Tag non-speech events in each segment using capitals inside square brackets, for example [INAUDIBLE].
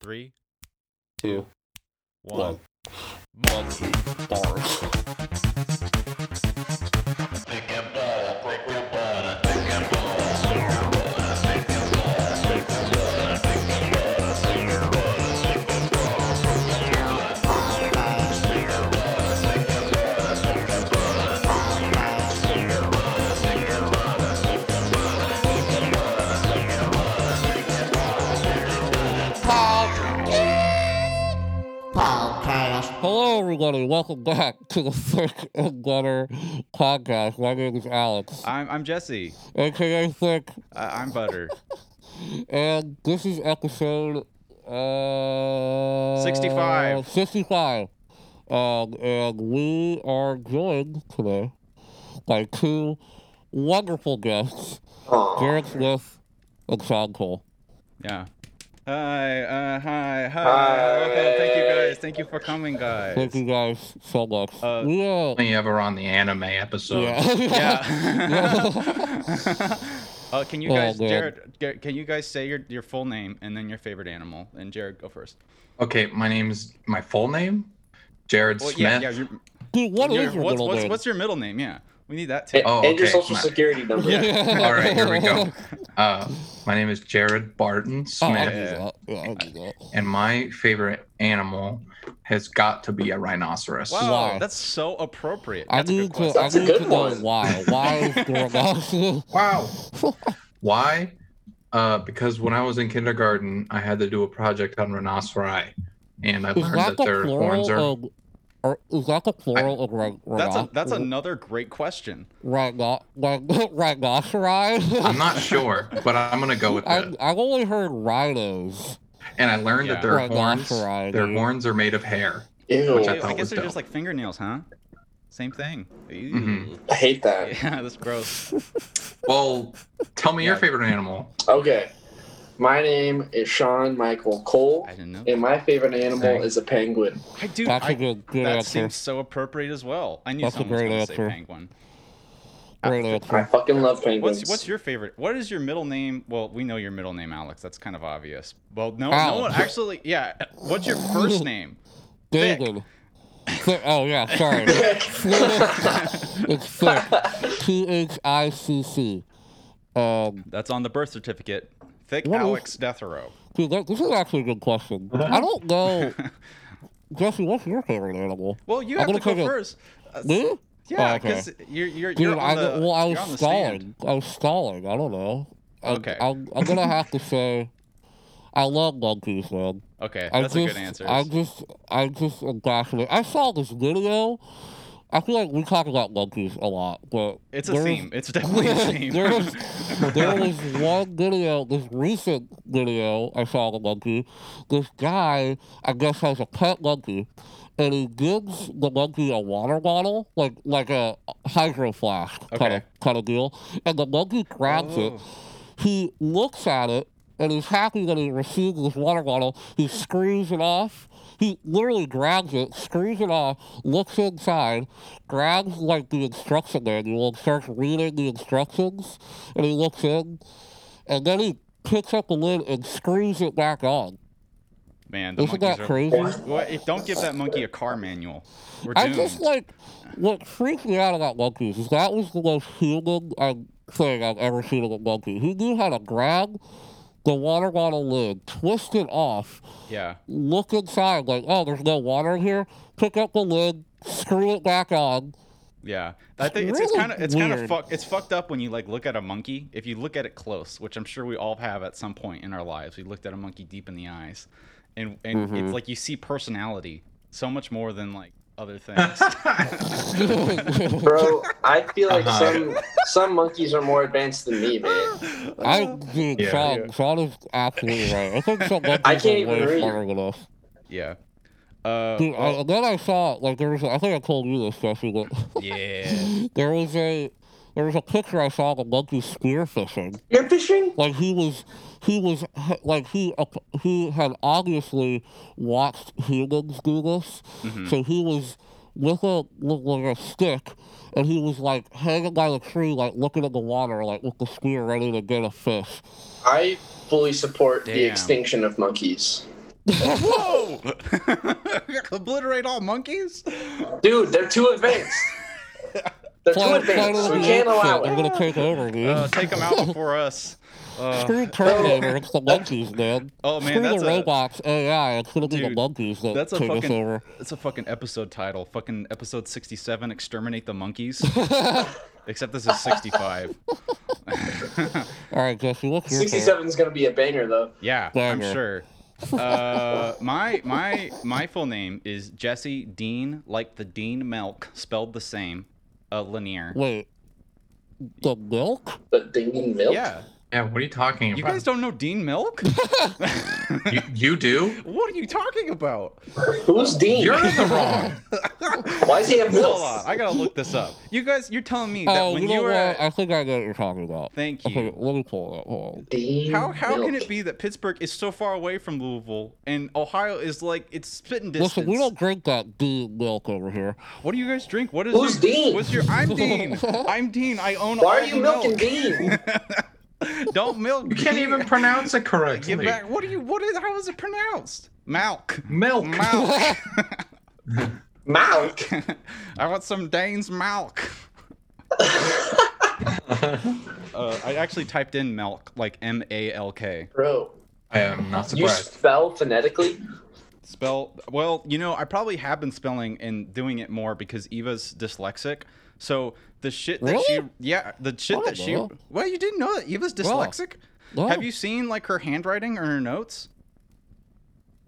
Three, Two. one. One. Monkey. Bars. Everybody. Welcome back to the Thick and Butter podcast. My name is Alex, I'm I'm Jesse. aka Thick, I, I'm Butter. [LAUGHS] and this is episode uh, 65. 65. Um, and we are joined today by two wonderful guests, Jared Smith and Sean Cole. Yeah. Hi. Uh, hi. Hi. Hi. Welcome. Thank you guys. Thank you for coming, guys. Thank you guys so much. Uh, we uh, only ever on the anime episode. yeah. Yeah. [LAUGHS] [LAUGHS] uh, can you Oh, guys, man. Jared? Gar- Can you guys say your your full name and then your favorite animal? And Jared, go first. Okay, my name's my full name, Jared Well, yeah, Smith. yeah. Your, Dude, what your- is your what's middle what's name? what's your middle name? Yeah, we need that too. And, Oh, and your okay. social My- security number. [LAUGHS] All right, here we go. [LAUGHS] Uh, my name is Jared Barton Oh, Smith, knew Yeah. that. Yeah, I knew that. and my favorite animal has got to be a rhinoceros. Wow, Why? that's so appropriate. I That's a need good to. question. I That's a need good to know why. Why is going on? [LAUGHS] Wow. Why? Uh, because when I was in kindergarten, I had to do a project on rhinoceri, and I learned that that the their horns are. of? Or is that the plural of right? That's a, that's another great question. right. Not like rhinoceri. I'm not sure, but I'm gonna go with I, I've only heard rhinos. And I learned Yeah. that their horns, their horns are made of hair. Ew. Which I I guess was they're dope. just like fingernails, huh? Same thing. Ew. Mhm. I hate that. [LAUGHS] Yeah, that's gross. Well, tell me your favorite animal. Okay. My name is Sean Michael Cole, I didn't know. and my favorite animal Thanks. is a penguin. I do. That's I, a good good that answer. seems so appropriate as well. I knew That's a someone was great going to say answer. penguin. Great I answer. fucking love penguins. What's what's your favorite? What is your middle name? Well, we know your middle name, Alex. That's kind of obvious. Well, no, no Alex. one actually. Yeah. What's your first name? Thick. [LAUGHS] David. Thick- Oh yeah, sorry. [LAUGHS] [LAUGHS] it's thick. T H I C C. Um, That's on the birth certificate. Thick What is- Alex Deathrow. dude, that, this is actually a good question. I don't know. [LAUGHS] Jesse, what's your favorite animal? Well, you I'm have to gonna go take a- first. Uh, Me? Yeah, Oh, okay. because you're you're Dude, you're I, on the, well, I you're on was the stalling. I was stalling. I don't know. I, Okay. I'm, I'm gonna have to say, I love monkeys, man. Okay, I that's just, a good answer. I just, I just am fascinated. I saw this video. I feel like we talk about monkeys a lot, but It's a was- theme. It's definitely a [LAUGHS] theme. there was there was one video, this recent video I saw a monkey. This guy, I guess, has a pet monkey, and he gives the monkey a water bottle, like like a hydro flask kind Okay. of kind of deal, and the monkey grabs it. Oh. He looks at it, and he's happy that he received this water bottle. He screws it off. He literally grabs it, screws it off, looks inside, grabs like the instruction manual and starts reading the instructions. And he looks in, and then he picks up the lid and screws it back on. Man, the Isn't that are. crazy? Well, if, don't give that monkey a car manual. We're I just like what freaked me out about monkeys is that was the most human uh, thing I've ever seen of a monkey. He knew how to grab the water bottle lid, twist it off, yeah. look inside like, oh, there's no water here. Pick up the lid, screw it back on. Yeah, I think it's, really it's kind of it's kind of fuck it's fucked up when you like look at a monkey. If you look at it close, which I'm sure we all have at some point in our lives, we looked at a monkey deep in the eyes, and and Mm-hmm. it's like you see personality so much more than like other things. [LAUGHS] Bro, I feel like Uh-huh. some some monkeys are more advanced than me, man. I dude, Yeah. Sean, Yeah. Sean is absolutely right. I think some monkeys I can't are even way smarter than us. yeah. Uh, Dude, well, and then I saw like there was. I think I told you this, Jesse, but yeah. [LAUGHS] there was a there was a picture I saw of a monkey spearfishing. You're fishing? Like he was, he was like he up- he had obviously watched humans do this, Mhm. so he was with a with like a stick, and he was like hanging by the tree, like looking at the water, like with the spear ready to get a fish. I fully support the extinction of monkeys. Whoa! [LAUGHS] Obliterate all monkeys? Dude, they're too advanced. [LAUGHS] They're too Planet, advanced. We of the can't Apes allow shit. They're it. gonna take over, dude. Uh, take them out before us. [LAUGHS] Uh, Screw Terminator, it's the monkeys, man. oh man, Screw that's the a robots, AI, it's gonna be the monkeys that that's a take us fucking over. that's a fucking episode title. Fucking episode sixty-seven. Exterminate the monkeys. [LAUGHS] Except this is sixty-five. [LAUGHS] Alright, Jesse, what's your 67 is going to be a banger, though. Yeah, Banger. I'm sure. Uh, my my my full name is Jesse Dean, like the Dean Milk, spelled the same. Uh, Lanier. Wait. The milk? The dinging milk. Yeah, Yeah, what are you talking about? you guys don't know Dean Milk? [LAUGHS] you, you do? what are you talking about? Who's Dean? You're in the wrong. [LAUGHS] Why is he have milk? Hold on, I gotta look this up. You guys, you're telling me that Oh, when you you, know were what? at, I think I know what you're talking about. thank you. Okay, you. let me pull it up. Hold on. Dean How how can it be that Pittsburgh is so far away from Louisville and Ohio is like it's spitting distance? Listen, we don't drink that deep milk over here. What do you guys drink? What is Who's your, Dean? What's your? I'm [LAUGHS] Dean. I'm Dean. I own. Why all are you the milking milk. Dean? [LAUGHS] Don't milk. You can't even pronounce it correctly. Get back. What are you? What is? How is it pronounced? Malk. Milk. Malk. Milk. [LAUGHS] [LAUGHS] I want some Dane's milk. Uh, I actually typed in milk, like M A L K. Bro, I am not surprised. you surprised. spell phonetically? Spell well, you know, I probably have been spelling and doing it more because Eva's dyslexic. So the shit that she, yeah, the shit that she. Well, you didn't know that Eva's dyslexic. Have you seen like her handwriting or her notes?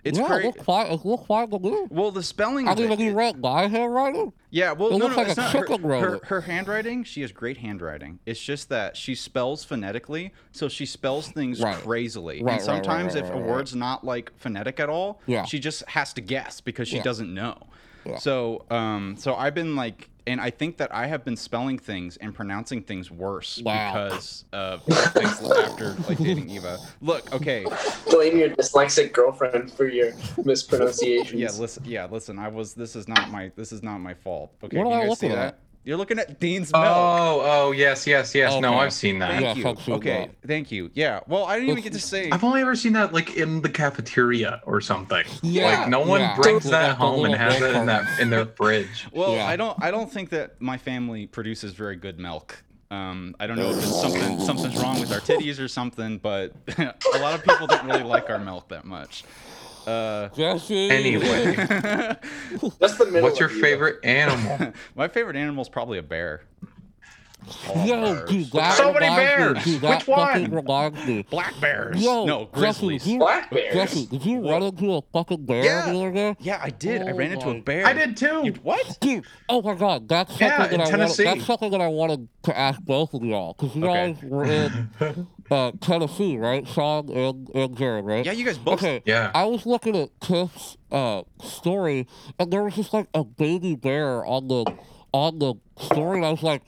It's yeah, it looks fine. It looks fine to. Well, the spelling. I mean, it- have you read my handwriting? Yeah, well, It no, looks no, like a her, chicken wrote her, her handwriting. She has great handwriting. It's just that she spells phonetically, so she spells things Right. crazily. Right, and sometimes, right, if a word's not like phonetic at all, Yeah. she just has to guess because she Yeah. doesn't know. Yeah. So, um, so I've been like, and I think that I have been spelling things and pronouncing things worse Wow. because of [LAUGHS] things after like dating Eva. Look, okay, Blame your dyslexic girlfriend for your mispronunciations. yeah, listen, yeah, listen. I was. This is not my. This is not my fault. Okay, What can am you I guys see looking that? At? You're looking at Dean's milk. Oh, oh, yes, yes, yes. No, I've seen that. Thank Yes, you. I've seen Okay, thank you. Yeah. Well, I didn't even get to say. I've only ever seen that like in the cafeteria or something. Yeah, Like no one yeah. brings Like that the home and has it in that in their fridge. [LAUGHS] Well, Yeah. I don't. I don't think that my family produces very good milk. Um, I don't know if it's something something's wrong with our titties or something, but [LAUGHS] a lot of people don't really like our milk that much. Uh, Jesse. Anyway, [LAUGHS] That's the middle what's your of you. favorite animal? [LAUGHS] my favorite animal is probably a bear. Yo, dude, that So many reminds me, bears. Dude, that Which one? reminds me. Black bears. Yo, no, Jesse, you- Black bears. Jesse, did you run into a fucking bear Yeah. the other day? Yeah, I did. I Oh ran into a bear. I did too. You, what? Dude, oh my god, that's something Yeah, that in I wanted, that's something that I wanted to ask both of y'all because you Okay. guys were in [LAUGHS] uh, Tennessee, right? Sean and, and Jared, right? Yeah, you guys both. Okay. Yeah. I was looking at Tiff's uh, story, and there was just like a baby bear on the on the story, and I was like,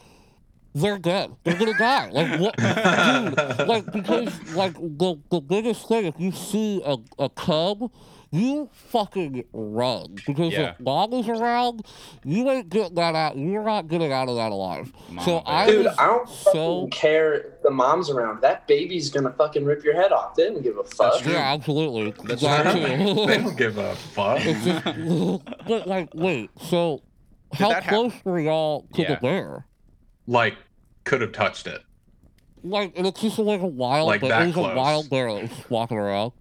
"They're dead. They're gonna die." Like what? [LAUGHS] Dude, like because like the the biggest thing, if you see a, a cub, you fucking run because Yeah. if mom is around, you ain't getting that out. You're not getting out of that alive. so I Dude, I don't so care if the mom's around. That baby's gonna fucking rip your head off. They don't give a fuck. true. yeah, absolutely. That's That true. [LAUGHS] they don't give a fuck. It's just, [LAUGHS] but like, wait. So, how that hap- close were y'all to Yeah. the bear? Like, could have touched it. Like, and it's just like a wild, Like bear. that it was close. a wild bear that was walking around.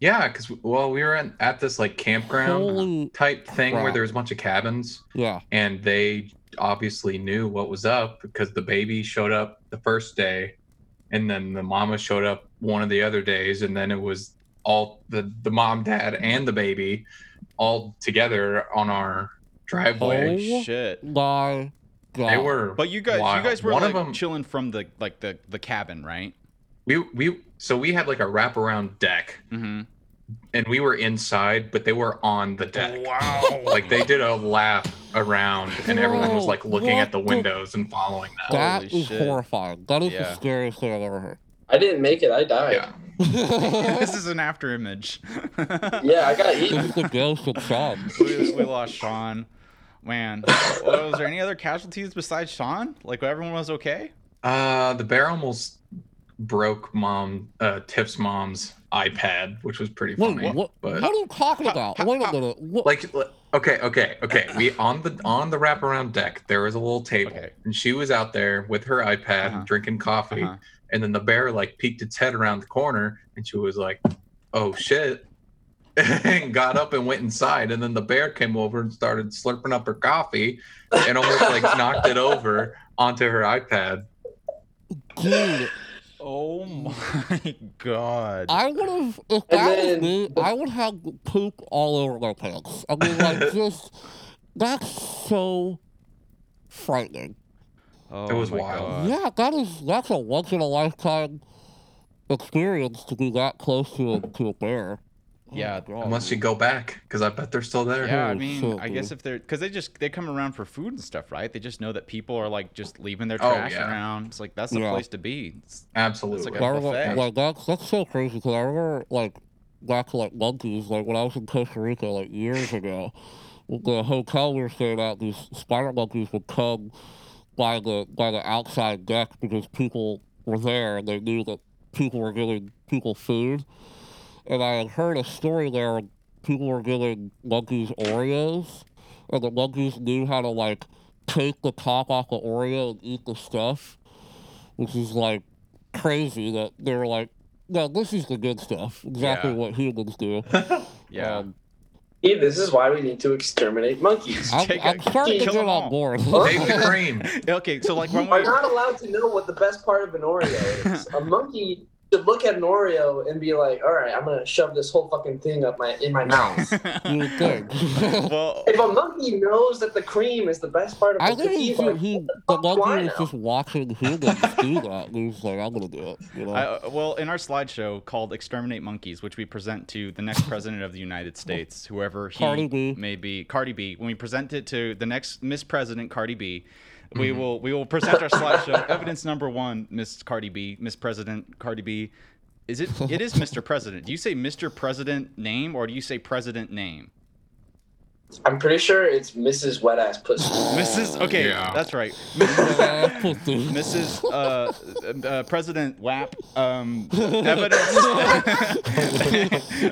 Yeah, because well, we were in, at this like campground Holy type thing where there was a bunch of cabins, Yeah, and they obviously knew what was up because the baby showed up the first day, and then the mama showed up one of the other days, and then it was all the the mom, dad, and the baby all together on our driveway. Oh. Shit. my god. They were, But you guys, wild. you guys were one like of them. chilling from the like the the cabin, right? We we so we had like a wraparound deck, Mm-hmm. and we were inside, but they were on the deck. Wow. like they did a lap around and everyone was like looking at the the- windows and following that That Holy is shit. horrifying. That is Yeah. the scariest thing I've ever heard. I didn't make it. I died. yeah [LAUGHS] this is an after image. [LAUGHS] Yeah, I got eaten. it's the ghost of Sean. [LAUGHS] we, we lost Sean. Man, well, was there any other casualties besides Sean? Like everyone was okay? uh the bear almost broke mom uh Tiff's mom's iPad, which was pretty Wait, funny. what, but what are you talking How- about? how- Wait a how- minute. What, like okay okay okay we on the on the wraparound deck there was a little table Okay. and she was out there with her ipad Uh-huh. drinking coffee Uh-huh. and then the bear like peeked its head around the corner and she was like oh shit [LAUGHS] and got up and went inside and then the bear came over and started slurping up her coffee and almost like knocked it over onto her ipad dude, Oh [LAUGHS] my god. I would have, if And that was me, I would have poop all over my pants. I mean, like, [LAUGHS] just, that's so frightening. Oh It was wild. God. Yeah, that is, that's a once in a lifetime experience to be that close to a, to a bear. Oh Yeah, my God. unless you go back because i bet they're still there Yeah, I Holy mean, shit, I guess if they're because they just they come around for food and stuff, right? They just know that people are like just leaving their Oh, trash yeah. around. It's like that's the Yeah. place to be. It's, absolutely a I remember, buffet. like that's that's so crazy because I remember like back to like monkeys, like when I was in Costa Rica like years ago, the hotel we were staying at, these spider monkeys would come by the by the outside deck because people were there and they knew that people were giving people food. And I had heard a story there where people were giving monkeys Oreos, and the monkeys knew how to like take the top off the Oreo and eat the stuff, which is like crazy that they were like, no, this is the good stuff. Exactly Yeah. what humans do. [LAUGHS] yeah. Um, Hey, this is why we need to exterminate monkeys. I'm, Take I'm starting to kill get them on all. board. Take the [LAUGHS] cream. okay, so like when Are not allowed to know what the best part of an Oreo is. A monkey should look at an Oreo and be like, "All right, I'm gonna shove this whole fucking thing up my in my mouth." [LAUGHS] you would think. [LAUGHS] well, if a monkey knows that the cream is the best part of I the think cookie, he, like, he, what the fuck do I monkey was just watching humans do that. And he was like, I'm going to do it. You know? I, well, in our slideshow called "Exterminate Monkeys," which we present to the next president of the United [LAUGHS] States, whoever he Cardi B. may be, Cardi B. When we present it to the next Miss President, Cardi B, we will we will present our slideshow. [LAUGHS] Evidence number one, Miss Cardi B, Miss President Cardi B. Is it? It is Mr. President. Do you say Mr. President name or do you say President name? I'm pretty sure it's Mrs. Wet Ass Pussy. [LAUGHS] Mrs. Okay, Yeah. that's right. Uh, pussy. Mrs. Uh, uh, President WAP. Um, [LAUGHS] evidence,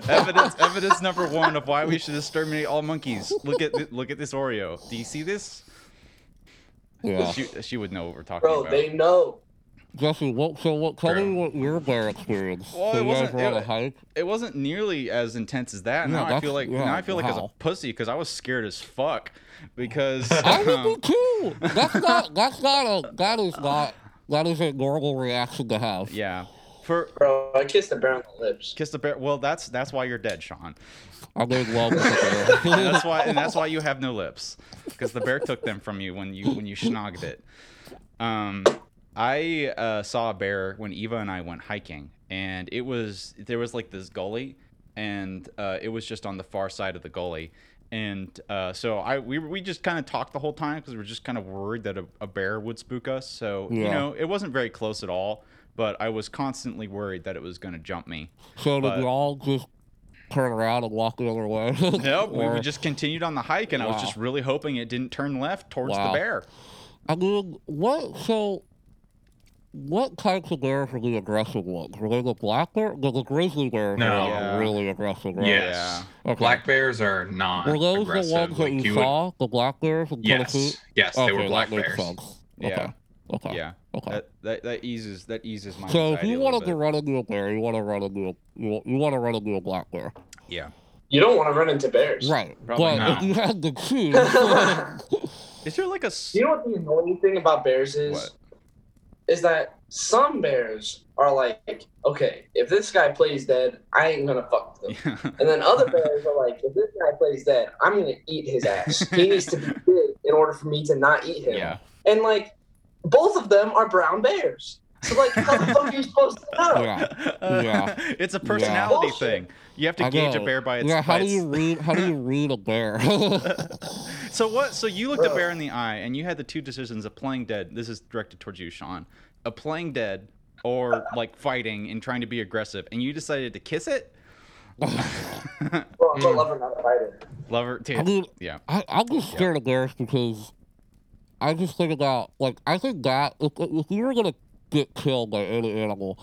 evidence, evidence number one of why we should exterminate all monkeys. Look at th- look at this Oreo. Do you see this? Yeah. She, she would know what we're talking about. Bro, about. they know. Jesse, what, so what, tell me what your bear experience. Well, so it you guys wasn't- were on it- a hike? It wasn't nearly as intense as that. Yeah, now I that's- feel like yeah, now I feel like as a wow. pussy because I was scared as fuck because [LAUGHS] I would um, be too. That's not, [LAUGHS] that's not a, that is not, that is a normal reaction to have. yeah. For Bro, I kissed a bear on the lips. kiss the bear. Well, that's that's why you're dead, Sean. I made love with the [LAUGHS] that's why and that's why you have no lips because the bear took them from you when you when you schnogged it um i uh, saw a bear when eva and i went hiking and it was there was like this gully and uh, it was just on the far side of the gully and uh, so I we, we just kind of talked the whole time because we were just kind of worried that a, a bear would spook us. So you know it wasn't very close at all, but I was constantly worried that it was going to jump me. So did But- we all just turn around and walk the other way? [LAUGHS] Nope, we Or- we just continued on the hike, and I was just really hoping it didn't turn left towards Wow. the bear. I mean, what? So, what types of bears are the aggressive ones? Are they the black bear? The, the grizzly bears No. are Yeah. really aggressive, right? Yes. Okay. Black bears are not Were those aggressive. the ones that like you, would- saw? The black bears in Tennessee? Yes. Yes, they were black bears. sense. Yeah. Okay. Okay. Yeah, Okay. that, that that eases that eases my. so if you a little wanted to run into a bear, you want to run into a you, want- you want to run into a black bear, yeah, You don't want to run into bears. right? Probably but not. if you had to [LAUGHS] choose, is there like a? You know what the annoying thing about bears is? What? Is that some bears are like, okay, if this guy plays dead, I ain't gonna fuck with him. [LAUGHS] And then other bears are like, if this guy plays dead, I'm gonna eat his ass. He needs to be [LAUGHS] big in order for me to not eat him. yeah, And like, both of them are brown bears. So like, how the fuck are you supposed to know? yeah. Uh, Yeah. [LAUGHS] it's a personality Bullshit. thing. You have to I gauge a bear by its. yeah. How do you read? How do you [LAUGHS] read a bear? [LAUGHS] so what? So you looked a bear in the eye, and you had the two decisions of playing dead. This is directed towards you, Sean. A playing dead, or like fighting and trying to be aggressive, and you decided to kiss it. Bro, I'm a lover, not a fighter. Lover, I mean, yeah, I, I'm just scared of bears because I just think about like I think that if, if you were gonna get killed by any animal.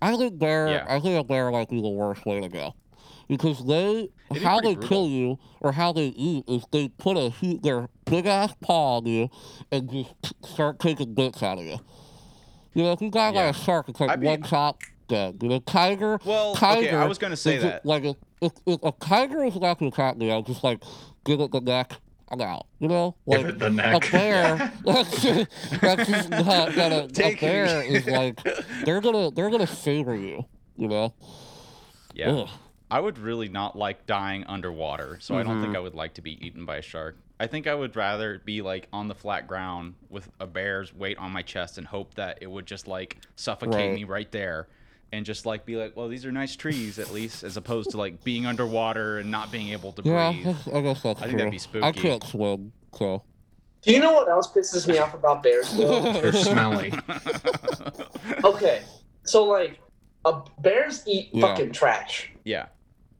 I think bear. Yeah. I think a bear might be the worst way to go, because they be how pretty they kill you or how they eat is they put a hu- their big ass paw on you and just start taking bits out of you. You know, if you got Yeah. like a shark, it's like I'd be- one chop dead. You know, tiger. Well, okay, tiger I was gonna say is a- that. Like if, if, if a tiger is about to attack me, I'll just like give it the neck. I'm out. You know, like Give [LAUGHS] it the a bear. [LAUGHS] that's just, that's just not gonna. A [LAUGHS] Take it. bear is like they're gonna they're gonna savor you. You know. Yeah. Ugh. I would really not like dying underwater, so I don't Mm-hmm. think I would like to be eaten by a shark. I think I would rather be like on the flat ground with a bear's weight on my chest and hope that it would just like suffocate Right. me right there and just like be like, well, these are nice trees at least, as opposed to like being underwater and not being able to Yeah, breathe. that's- I guess that's I true. think that'd be I spooky. can't swim, so. Do you know what else pisses me off about bears? Though? [LAUGHS] They're smelly. [LAUGHS] okay, so like, a bears eat Yeah. fucking trash, yeah.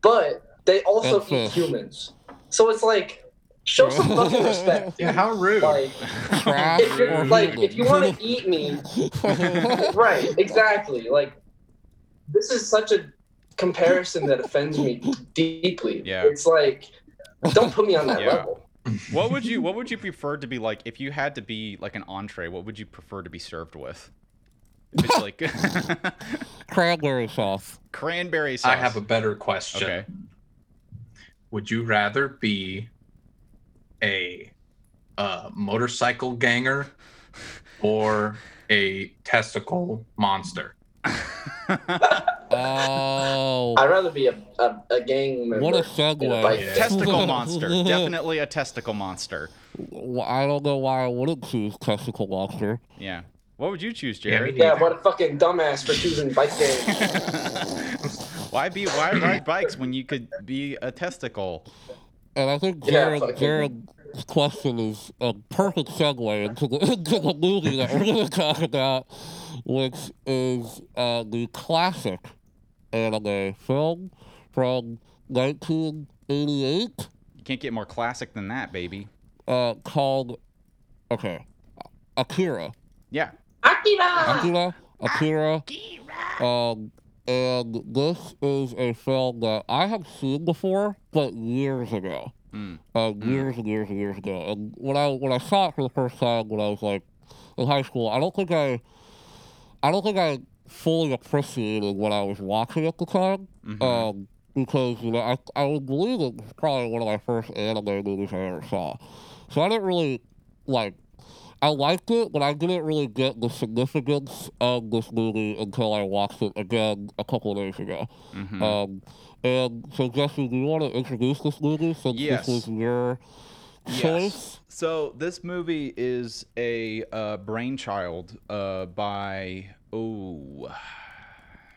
but they also And eat fish. humans. So it's like, show some [LAUGHS] fucking respect. Yeah, how rude. Like, Trash if you're or like, if you want to eat me, right? Exactly. Like, this is such a comparison that offends me deeply. Yeah. It's like, don't put me on that Yeah. level. What would you What would you prefer to be like if you had to be like an entree? What would you prefer to be served with? If it's like [LAUGHS] Cranberry sauce. cranberry sauce. I have a better question. Okay. Would you rather be a uh, motorcycle ganger or a testicle monster? Oh. I'd rather be a, a, a gang member. What a than a segue. gang. testicle [LAUGHS] monster. Definitely a testicle monster. Well, I don't know why I wouldn't choose testicle monster. Yeah. What would you choose, Yeah, Jared? me Yeah, what a fucking dumbass for choosing bike gang. [LAUGHS] why be why ride bikes when you could be a testicle? And I think Yeah, Jared, fucking- Jared's question is a perfect segue into the, [LAUGHS] into the movie that we're going to talk about, which is uh, the classic anime film from 1988 You can't get more classic than that, baby. uh, called, okay, Akira. Yeah. Akira! Akira, Akira. Akira. Um, and this is a film that I have seen before, but years ago. Mm. Uh, years and years and years ago. And when I when I saw it for the first time when I was like in high school, I don't think I, I don't think I fully appreciated what I was watching at the time. Mhm. Um, because you know I I would believe it was probably one of my first anime movies I ever saw. So I didn't really like. I liked it, but I didn't really get the significance of this movie until I watched it again a couple of days ago. Mhm. Um, and so, Jesse, do you want to introduce this movie since Yes. this was your Yes. choice? So this movie is a uh, brainchild uh, by oh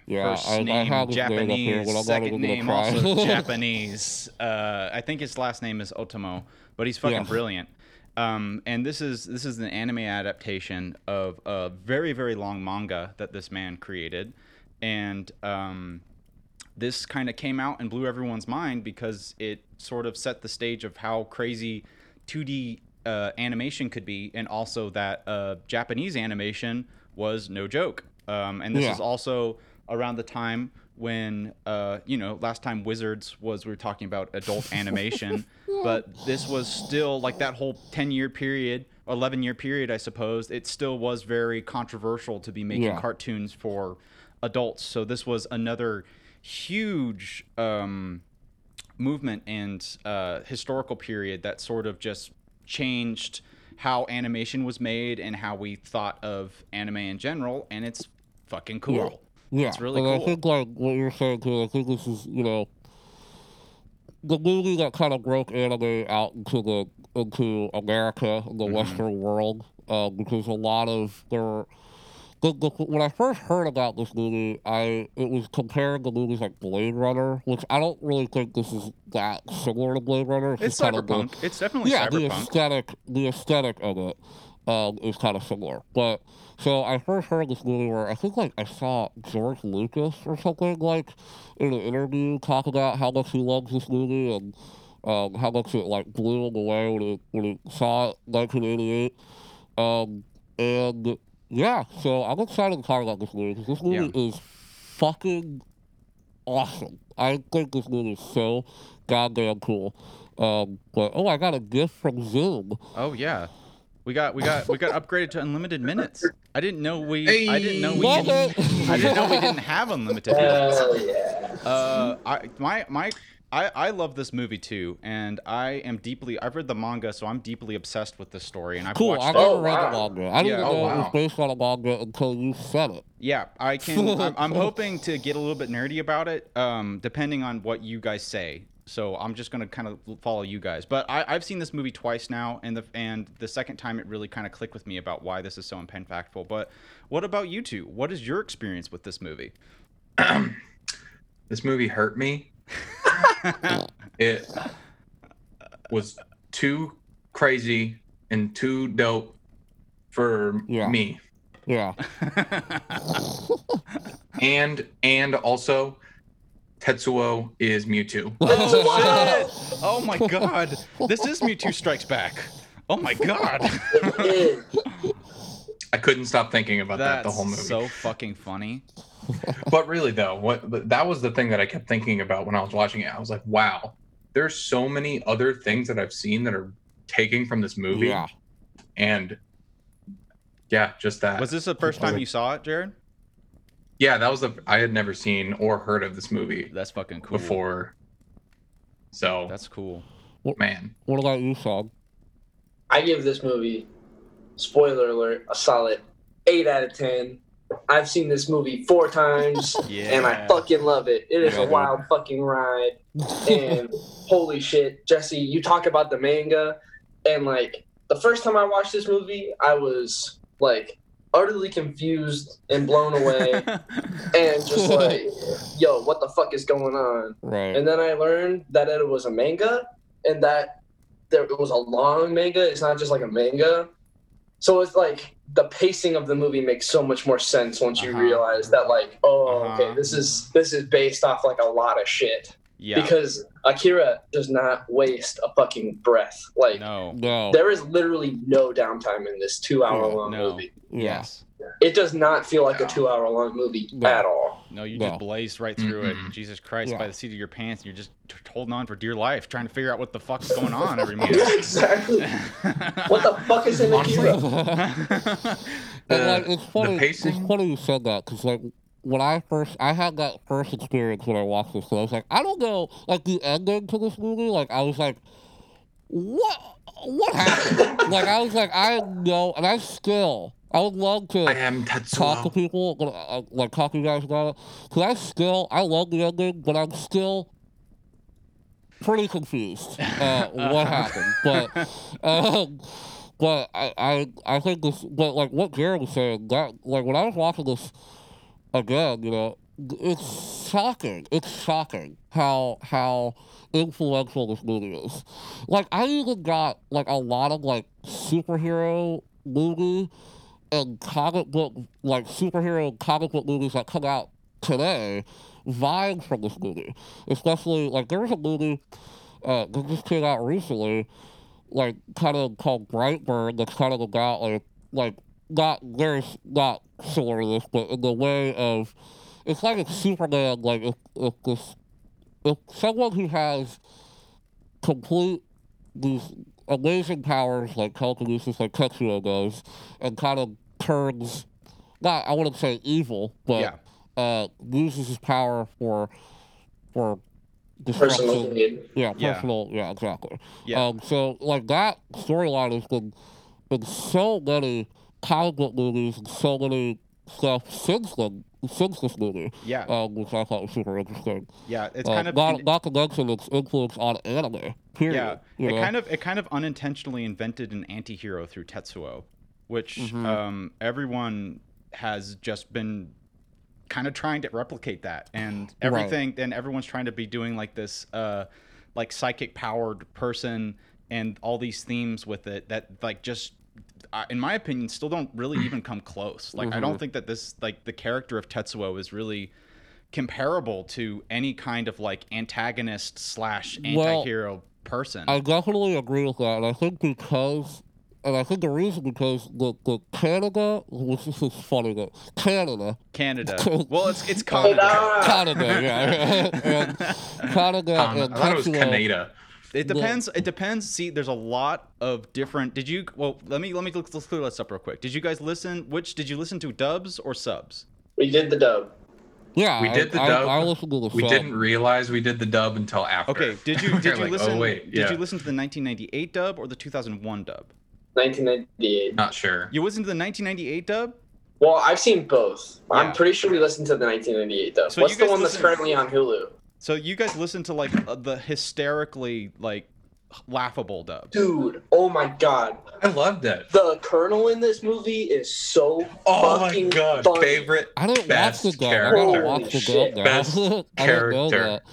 Yeah, first I, I name have his name up here, Japanese, not second name also [LAUGHS] Japanese. Uh, I think his last name is Otomo, but he's fucking Yeah. brilliant. Um, and this is this is an anime adaptation of a very very long manga that this man created, and um, this kind of came out and blew everyone's mind because it sort of set the stage of how crazy 2D uh, animation could be, and also that uh, Japanese animation was no joke. Um, and this Yeah. is also around the time when, uh, you know, last time Wizards was we were talking about adult [LAUGHS] animation, but this was still like that whole 10 year period, 11 year period, I suppose. It still was very controversial to be making Yeah. cartoons for adults. So this was another huge um, movement and uh, historical period that sort of just changed how animation was made and how we thought of anime in general. And it's fucking cool. Yeah, Yeah, It's really and I think like what you're saying too. I think this is you know the movie that kind of broke anime out into the into America, the Mm-hmm. Western world, uh, because a lot of there. The, the, when I first heard about this movie, I it was comparing the movies like Blade Runner, which I don't really think this is that similar to Blade Runner. It's just kind of the- cyberpunk. It's definitely yeah, the aesthetic, the aesthetic of it um, is kind of similar. But so I first heard this movie where I think like I saw George Lucas or something like in an interview talk about how much he loves this movie and um, how much it like blew him away when he when he saw it 1988. Um, and yeah, so I'm excited to talk about this movie because this movie is fucking awesome. I think this movie is so goddamn cool. Um, but oh, I got a gift from Zoom. Oh yeah. We got we got we got upgraded to unlimited minutes. I didn't know we I didn't know we didn't, it. I didn't know we didn't have unlimited minutes. Hell yeah. Uh, I my my I, I love this movie too, and I am deeply. I've read the manga, so I'm deeply obsessed with this story, and I've Cool. watched. I it. never Oh, read the manga. I didn't Yeah. know Oh, it was based on a manga until you said it. Yeah, I can. I'm, [LAUGHS] I'm hoping to get a little bit nerdy about it, um, depending on what you guys say. So I'm just gonna kind of follow you guys. But I, I've seen this movie twice now, and the and the second time it really kind of clicked with me about why this is so impactful. But what about you two? What is your experience with this movie? [CLEARS THROAT] this movie hurt me. [LAUGHS] [LAUGHS] It was too crazy and too dope for Yeah. me. Yeah. [LAUGHS] And and also Tetsuo is Mewtwo. oh, oh shit! Oh my god! This is Mewtwo Strikes Back. Oh my god! [LAUGHS] It is. I couldn't stop thinking about that the whole movie. That's so fucking funny. [LAUGHS] but really though, what that was the thing that I kept thinking about when I was watching it. I was like, wow, there's so many other things that I've seen that are taking from this movie. Yeah. And yeah, just that. Was this the first time you saw it, Jared? yeah, that was the I had never seen or heard of this movie That's fucking cool. before. So That's cool. What man, What about you, Sean? I give this movie, spoiler alert, a solid eight out of ten. I've seen this movie four times, [LAUGHS] Yeah. and I fucking love it. It is Yeah, a wild fucking ride. And [LAUGHS] holy shit, Jesse, you talk about the manga, and like the first time I watched this movie, I was like utterly confused and blown away, [LAUGHS] and just like, yo, what the fuck is going on? right. And then I learned that it was a manga and that there it was a long manga. It's not just like a manga. So it's like the pacing of the movie makes so much more sense once you Uh-huh. realize that like, oh, Uh-huh. okay, this is this is based off like a lot of shit. yeah. Because Akira does not waste a fucking breath. Like no. no. there is literally no downtime in this two hour long No. movie. Yeah. Yes. It does not feel like No. a two hour long movie No. at all. No, you No. just blazed right through Mm-mm. it. Jesus Christ, Yeah. by the seat of your pants, and you're just t- holding on for dear life, trying to figure out what the fuck's [LAUGHS] going on every moment. exactly. [LAUGHS] What the fuck is in Honestly, Akira? And The- like it's funny, pacing- it's funny you said that because like when I first, I had that first experience when I watched this, and I was like, I don't know, like the ending to this movie, like I was like, what, what happened? [LAUGHS] like I was like, I know, and I still, I would love to I am talk to people, uh, like talk to you guys about it, because I still, I love the ending, but I'm still pretty confused uh, what [LAUGHS] happened, but. Um, but I, I I think this but like what Jared was saying that like when I was watching this again you know it's shocking it's shocking how how influential this movie is. Like I even got like a lot of like superhero movie and comic book like superhero comic book movies that come out today vibes from this movie. Especially like there was a movie uh, that just came out recently like kind of called Brightburn that's kind of about like like not very not this, but in the way of it's like a Superman like if, if this if someone who has complete these amazing powers like telekinesis like Tetsuo does and kind of turns not I wouldn't say evil, but Yeah. uh uses his power for for Personal destruction. gain. Yeah, Yeah. personal. Yeah, exactly. Yeah. Um, so like that storyline has been been so many comic book movies and so many stuff since then since this movie, yeah. um, which I thought was super interesting. yeah. It's Uh, kind of not, not to mention its influence on anime. Period. yeah. It know? kind of it kind of unintentionally invented an anti-hero through Tetsuo, which Mhm. um, everyone has just been kind of trying to replicate that and Right. everything and everyone's trying to be doing like this uh like psychic powered person and all these themes with it that like just uh, in my opinion still don't really even come close like i don't Mhm. think that this like the character of tetsuo is really comparable to any kind of like antagonist slash Well, anti-hero person I definitely agree with that, and I think because and I think the reason because the, the Kaneda, which is funny that Canada, Canada. [LAUGHS] Well, it's it's Canada. Canada. Canada, yeah, [LAUGHS] and [LAUGHS] Canada Con- and I thought it was Canada. It The- depends. It depends. See, there's a lot of different. Did you? Well, let me let me let's, let's clear this up real quick. Did you guys listen? Which did you listen to? Dubs or subs? We did the dub. Yeah, We did the I, dub. I, I listened to the We sub. didn't realize we did the dub until after. Okay. Did you [LAUGHS] did you like, listen? Oh wait, Did you listen to the 1998 dub or the 2001 dub? 1998. Not sure. You listened to the 1998 dub? Well, I've seen both. Yeah. I'm pretty sure we listened to the 1998 dub. So What's the guys one that's currently on Hulu? So you guys listen to like uh, the hysterically like laughable dub. Dude, oh my god. I loved it. The Colonel in this movie is so Oh my fucking god, funny. favorite I didn't best watch the dub. [LAUGHS] I character. gotta watch the shit. dub now. Best I didn't know character. that.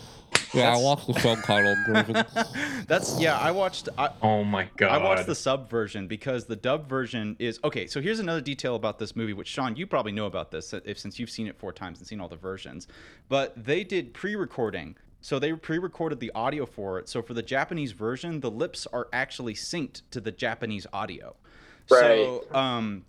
Yeah, I watched the subtitled version. [LAUGHS] That's yeah. I watched. I, Oh my god. I watched the sub version because the dub version is okay. So here's another detail about this movie, which Sean, you probably know about this if since you've seen it four times and seen all the versions. But they did pre-recording, so they pre-recorded the audio for it. So for the Japanese version, the lips are actually synced to the Japanese audio. Right. So um,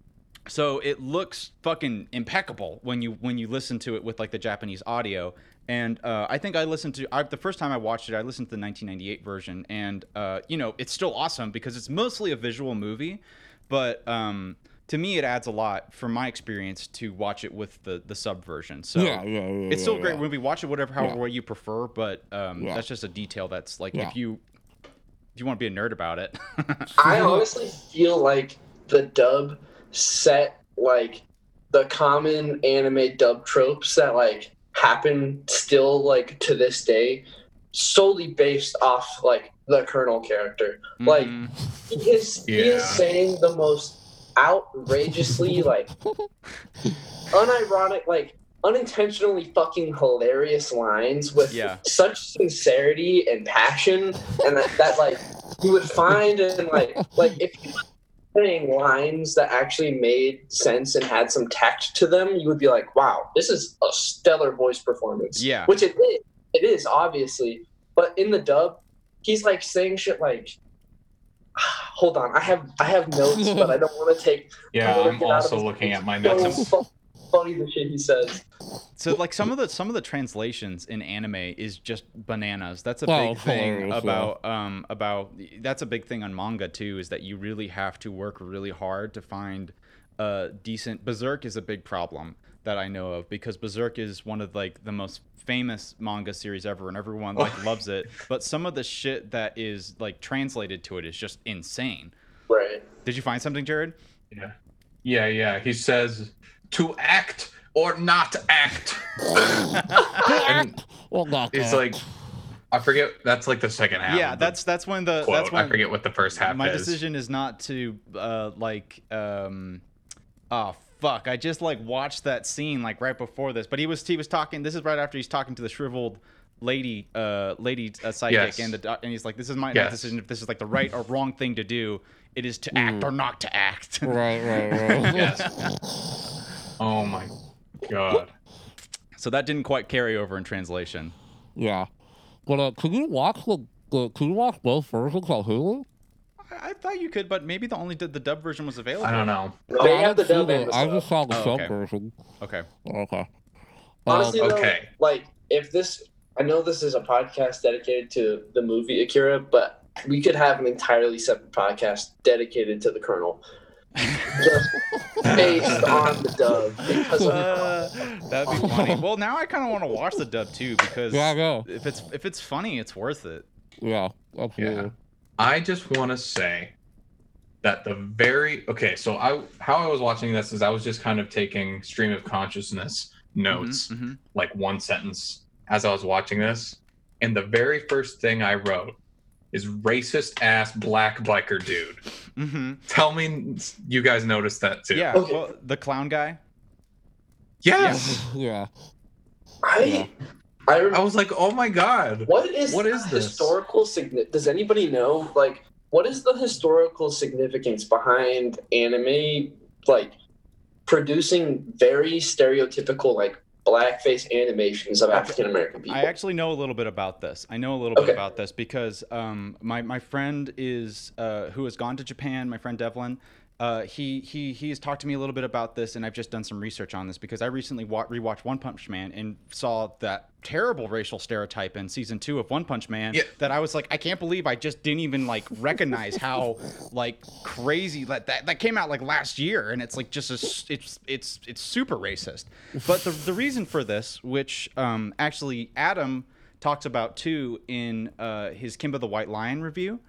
so it looks fucking impeccable when you when you listen to it with like the Japanese audio. And uh, I think I listened to I, the first time I watched it. I listened to the 1998 version, and uh, you know it's still awesome because it's mostly a visual movie, but um, to me it adds a lot from my experience to watch it with the the sub version. So yeah, yeah, yeah. it's still a great yeah. movie. Watch it whatever however Yeah. way you prefer, but um, Yeah. that's just a detail that's like Yeah. if you if you want to be a nerd about it. [LAUGHS] I honestly feel like the dub set like the common anime dub tropes that like happen still like to this day solely based off like the colonel character like Mhm. he is he is saying the most outrageously [LAUGHS] like unironic like unintentionally fucking hilarious lines with Yeah. such sincerity and passion and that, that like you would find and like like if you were saying lines that actually made sense and had some tact to them you would be like wow this is a stellar voice performance. Yeah. which it is. It is obviously. But in the dub he's like saying shit like ah, hold on. I have i have notes but i don't want to take Yeah, I wanna I'm get out of also looking at my notes. [LAUGHS] so fu- funny the shit he says So like some of the some of the translations in anime is just bananas. That's a Oh, big thing hilarious, yeah. about um about that's a big thing on manga too is that you really have to work really hard to find a decent Berserk is a big problem that I know of because Berserk is one of like the most famous manga series ever and everyone like [LAUGHS] loves it. But some of the shit that is like translated to it is just insane. right Did you find something, Jared? Yeah. Yeah, yeah. He says to act or not act. [LAUGHS] and well, not it's like I forget that's like the second half. yeah, that's that's when the quote. that's when I forget what the first half is. my is. decision is not to uh like um oh fuck i just like watched that scene like right before this but he was he was talking this is right after he's talking to the shriveled lady uh lady uh, psychic Yes. and the and he's like this is my Yes. decision if this is like the right or wrong thing to do it is to act or not to act right, right, right. [LAUGHS] Yes. [LAUGHS] Oh my god. so that didn't quite carry over in translation yeah, but uh, can you watch the, the can you watch both versions on Hulu? I, I thought you could but maybe the only did the dub version was available I don't know. they I have the dub and the I sub. just saw the Oh, sub okay. version. okay Okay. Honestly, Um, though, Okay. like if this, I know this is a podcast dedicated to the movie Akira, but we could have an entirely separate podcast dedicated to the Colonel, just based on the dub because of uh, that'd be funny well now i kind of want to watch the dub too because yeah, I know. if it's if it's funny it's worth it Yeah, absolutely. Yeah. I just want to say that the very okay. So I how I was watching this is I was just kind of taking stream of consciousness notes, Mhm, mhm. like one sentence as I was watching this, and the very first thing I wrote is racist ass black biker dude. Mm-hmm. Tell me you guys noticed that too. Yeah. Okay. Well, the clown guy. Yes. [LAUGHS] yeah. I, Yeah. I, I was like, oh my god. what is What is this? historical significance? Does anybody know? Like, what is the historical significance behind anime, like producing very stereotypical like blackface animations of African American people. I actually know a little bit about this. I know a little bit about this because um, my my friend is uh, who has gone to Japan. My friend Devlin. Uh, he he he has talked to me a little bit about this, and I've just done some research on this because I recently wa- rewatched One Punch Man and saw that terrible racial stereotype in season two of One Punch Man. Yeah. That I was like, I can't believe I just didn't even like recognize how like crazy that that, that came out like last year, and it's like just a, it's it's it's super racist. But the the reason for this, which um, actually Adam talks about too in uh, his Kimba the White Lion review.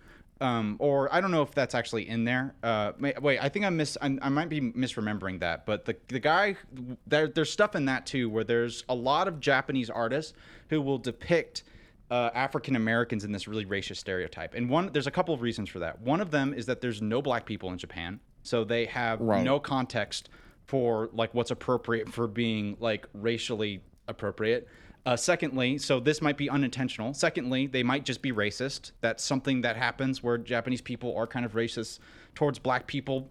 Um, or I don't know if that's actually in there. Uh, wait, I think I miss. I, I might be misremembering that. But the the guy, there, there's stuff in that too, where there's a lot of Japanese artists who will depict uh, African Americans in this really racist stereotype. And one, there's a couple of reasons for that. One of them is that there's no black people in Japan, so they have Right. no context for like what's appropriate for being like racially appropriate. Uh, secondly, so this might be unintentional. Secondly, they might just be racist. That's something that happens where Japanese people are kind of racist towards black people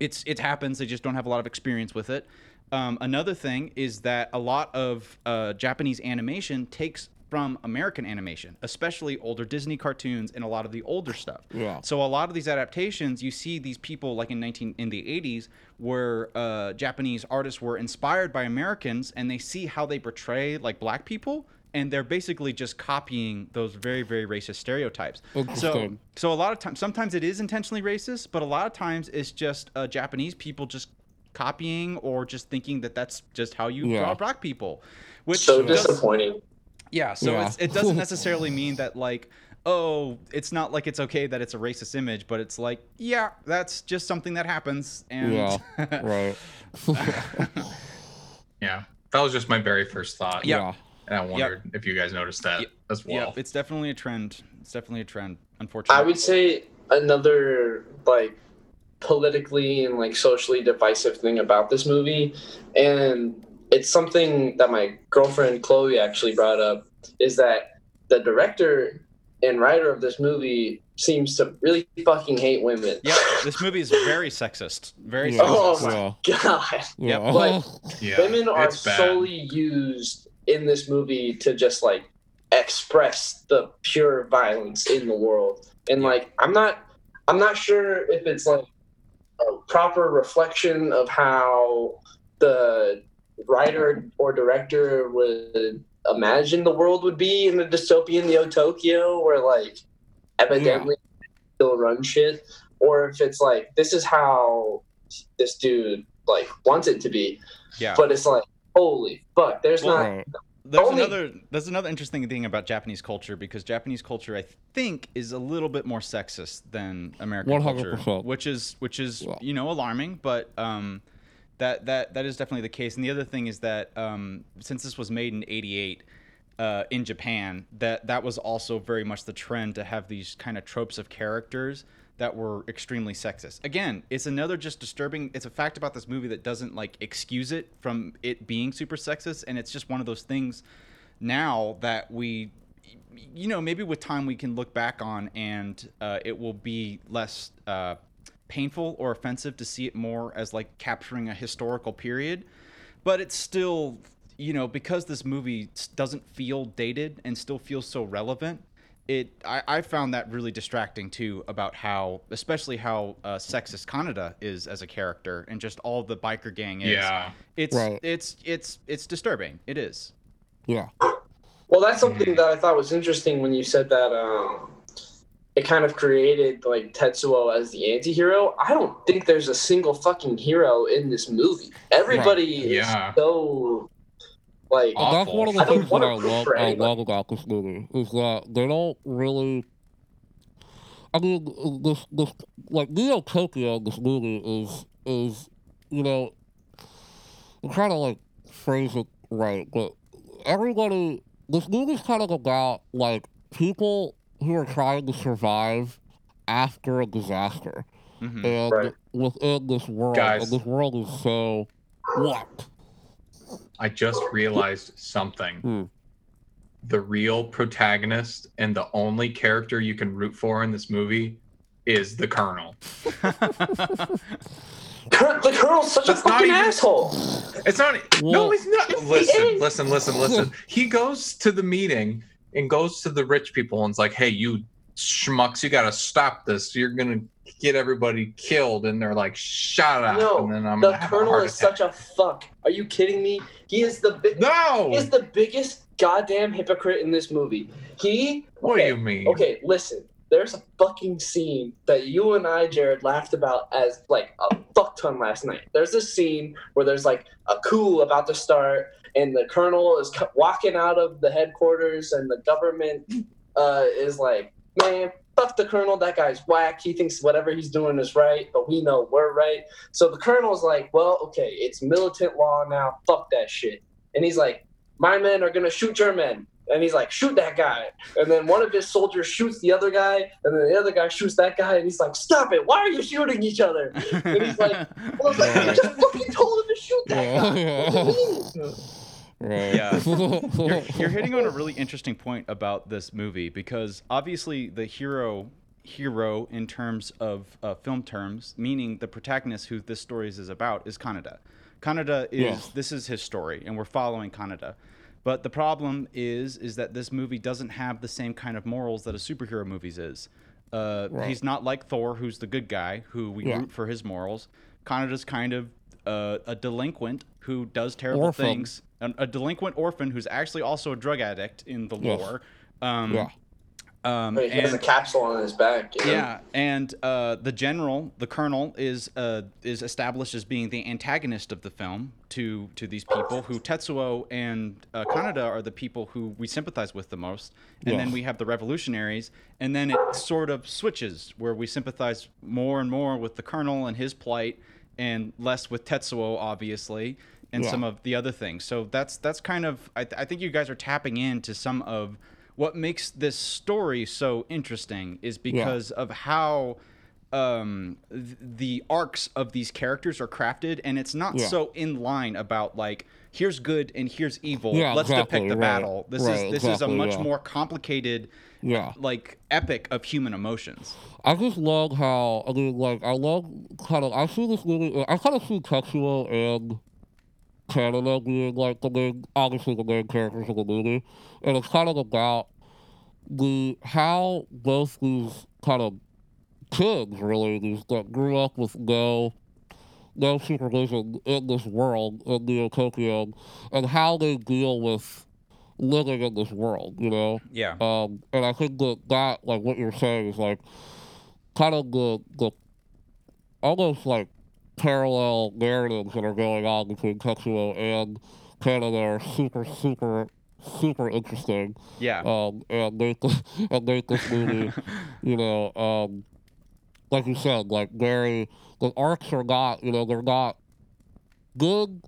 it's it happens. They just don't have a lot of experience with it. Um, another thing is that a lot of uh, Japanese animation takes from American animation, especially older Disney cartoons and a lot of the older stuff. Yeah. So a lot of these adaptations, you see these people like in 19 in the 80s, where uh, Japanese artists were inspired by Americans, and they see how they portray like black people, and they're basically just copying those very very racist stereotypes. So so a lot of times, sometimes it is intentionally racist, but a lot of times it's just uh, Japanese people just copying or just thinking that that's just how you Yeah. draw black people, which so does- disappointing. Yeah. So Yeah. It's, it doesn't [LAUGHS] necessarily mean that like. Oh, it's not like it's okay that it's a racist image, but it's like, yeah, that's just something that happens. And Yeah, [LAUGHS] right. [LAUGHS] Yeah, that was just my very first thought. Yeah. and I wondered if you guys noticed that Yep. as well. yeah, it's definitely a trend. It's definitely a trend. Unfortunately, I would say another like politically and like socially divisive thing about this movie, and it's something that my girlfriend Chloe actually brought up, is that the director and writer of this movie seems to really fucking hate women. yeah, this movie is very sexist. Very Yeah. Oh my yeah. god. Yeah. Like, yeah, women are solely used in this movie to just like express the pure violence in the world and like i'm not i'm not sure if it's like a proper reflection of how the writer or director would imagine the world would be in a dystopian neo tokyo where like evidently still run shit or if it's like this is how this dude like wants it to be yeah. but it's like holy fuck there's Well, not Right. There's Only- another there's another interesting thing about Japanese culture because Japanese culture I think is a little bit more sexist than American culture, 100%. which is which is Yeah. you know alarming, but um, that that that is definitely the case. And the other thing is that um, since this was made in '88 uh, in Japan, that that was also very much the trend to have these kind of tropes of characters that were extremely sexist. Again, it's another just disturbing. It's a fact about this movie that doesn't like excuse it from it being super sexist, and it's just one of those things now that we you know maybe with time we can look back on and uh, it will be less uh, painful or offensive to see it more as like capturing a historical period but it's still you know because this movie doesn't feel dated and still feels so relevant it I, I found that really distracting too about how especially how uh, sexist Kaneda is as a character and just all the biker gang is Yeah, it's Right. it's it's it's disturbing it is Yeah. well that's something Mhm. that i thought was interesting when you said that um it kind of created like tetsuo as the anti-hero i don't think there's a single fucking hero in this movie everybody Yeah. is so like Awful. That's one of the I things that I love, I love about this movie is that they don't really. I mean, this this like Neo Tokyo. This movie is is you know, I'm trying to like phrase it right, but everybody. This movie's kind of about like people who are trying to survive after a disaster, Mhm. and Right. within this world, Guys. and this world is so what. I just realized something. Hmm. The real protagonist and the only character you can root for in this movie is the Colonel. [LAUGHS] The colonel's such That's a fucking even- asshole. It's not. Well- no, he's not. Listen, is. listen, listen, listen. [LAUGHS] He goes to the meeting and goes to the rich people and is like, "Hey, you schmucks, you got to stop this. You're gonna get everybody killed." And they're like, "Shut up!" No, and then I'm The gonna have a colonel is attack. such a fuck. Are you kidding me? He is the big. no. He is the biggest goddamn hypocrite in this movie. He. what do you mean? Okay, listen. There's a fucking scene that you and I, Jared, laughed about as like a fuck ton last night. There's a scene where there's like a coup about to start, and the colonel is walking out of the headquarters, and the government uh, is like, man, fuck the colonel. That guy's whack. He thinks whatever he's doing is right, but we know we're right. So the colonel's like, well, okay, it's militant law now. Fuck that shit. And he's like, my men are gonna shoot your men. And he's like, shoot that guy. And then one of his soldiers shoots the other guy, and then the other guy shoots that guy, and he's like, stop it. Why are you shooting each other? And he's like, [LAUGHS] well, you [LAUGHS] just fucking told him to shoot that guy. [LAUGHS] What do you mean? Right. Yeah. [LAUGHS] you're, [LAUGHS] you're hitting on a really interesting point about this movie because obviously the hero hero in terms of uh, film terms meaning the protagonist who this story is about is kaneda kaneda is Yeah. this is his story and we're following kaneda but the problem is is that this movie doesn't have the same kind of morals that a superhero movies is uh, Right. he's not like thor who's the good guy who we Yeah. root for his morals kaneda's kind of uh, a delinquent who does terrible Orphan. things an, a delinquent orphan who's actually also a drug addict in the Yes. lore. Um, Yeah. um, Wait, he has a capsule on his back. you know? yeah, and uh, the general, the colonel, is uh, is established as being the antagonist of the film to to these people. Who Tetsuo and uh, Kaneda are the people who we sympathize with the most, and then we have the revolutionaries, and then it sort of switches where we sympathize more and more with the colonel and his plight, and less with Tetsuo, obviously, and Yeah. some of the other things. So that's that's kind of I, I think you guys are tapping into some of what makes this story so interesting is because of how um th- the arcs of these characters are crafted and it's not Yeah. so in line about like here's good and here's evil Yeah, let's exactly, depict the right, battle this right, is this is a much yeah. more complicated Yeah. like epic of human emotions I just love how I mean, like I love kind of I see this movie. I kind of see Tetsuo and Kaneda being like the main, obviously the main characters of the movie, and it's kind of about the how both these kind of kids really these that grew up with no no supervision in this world in Neo Tokyo, and how they deal with living in this world. You know. yeah Um, and I think that that, like what you're saying, is like kind of the the almost like parallel narratives that are going on between Tetsuo and Kaneda are super, super, super interesting. yeah Um, and make this, [LAUGHS] and make this movie, [LAUGHS] you know, um, like you said, like very the arcs are not, you know, they're not good,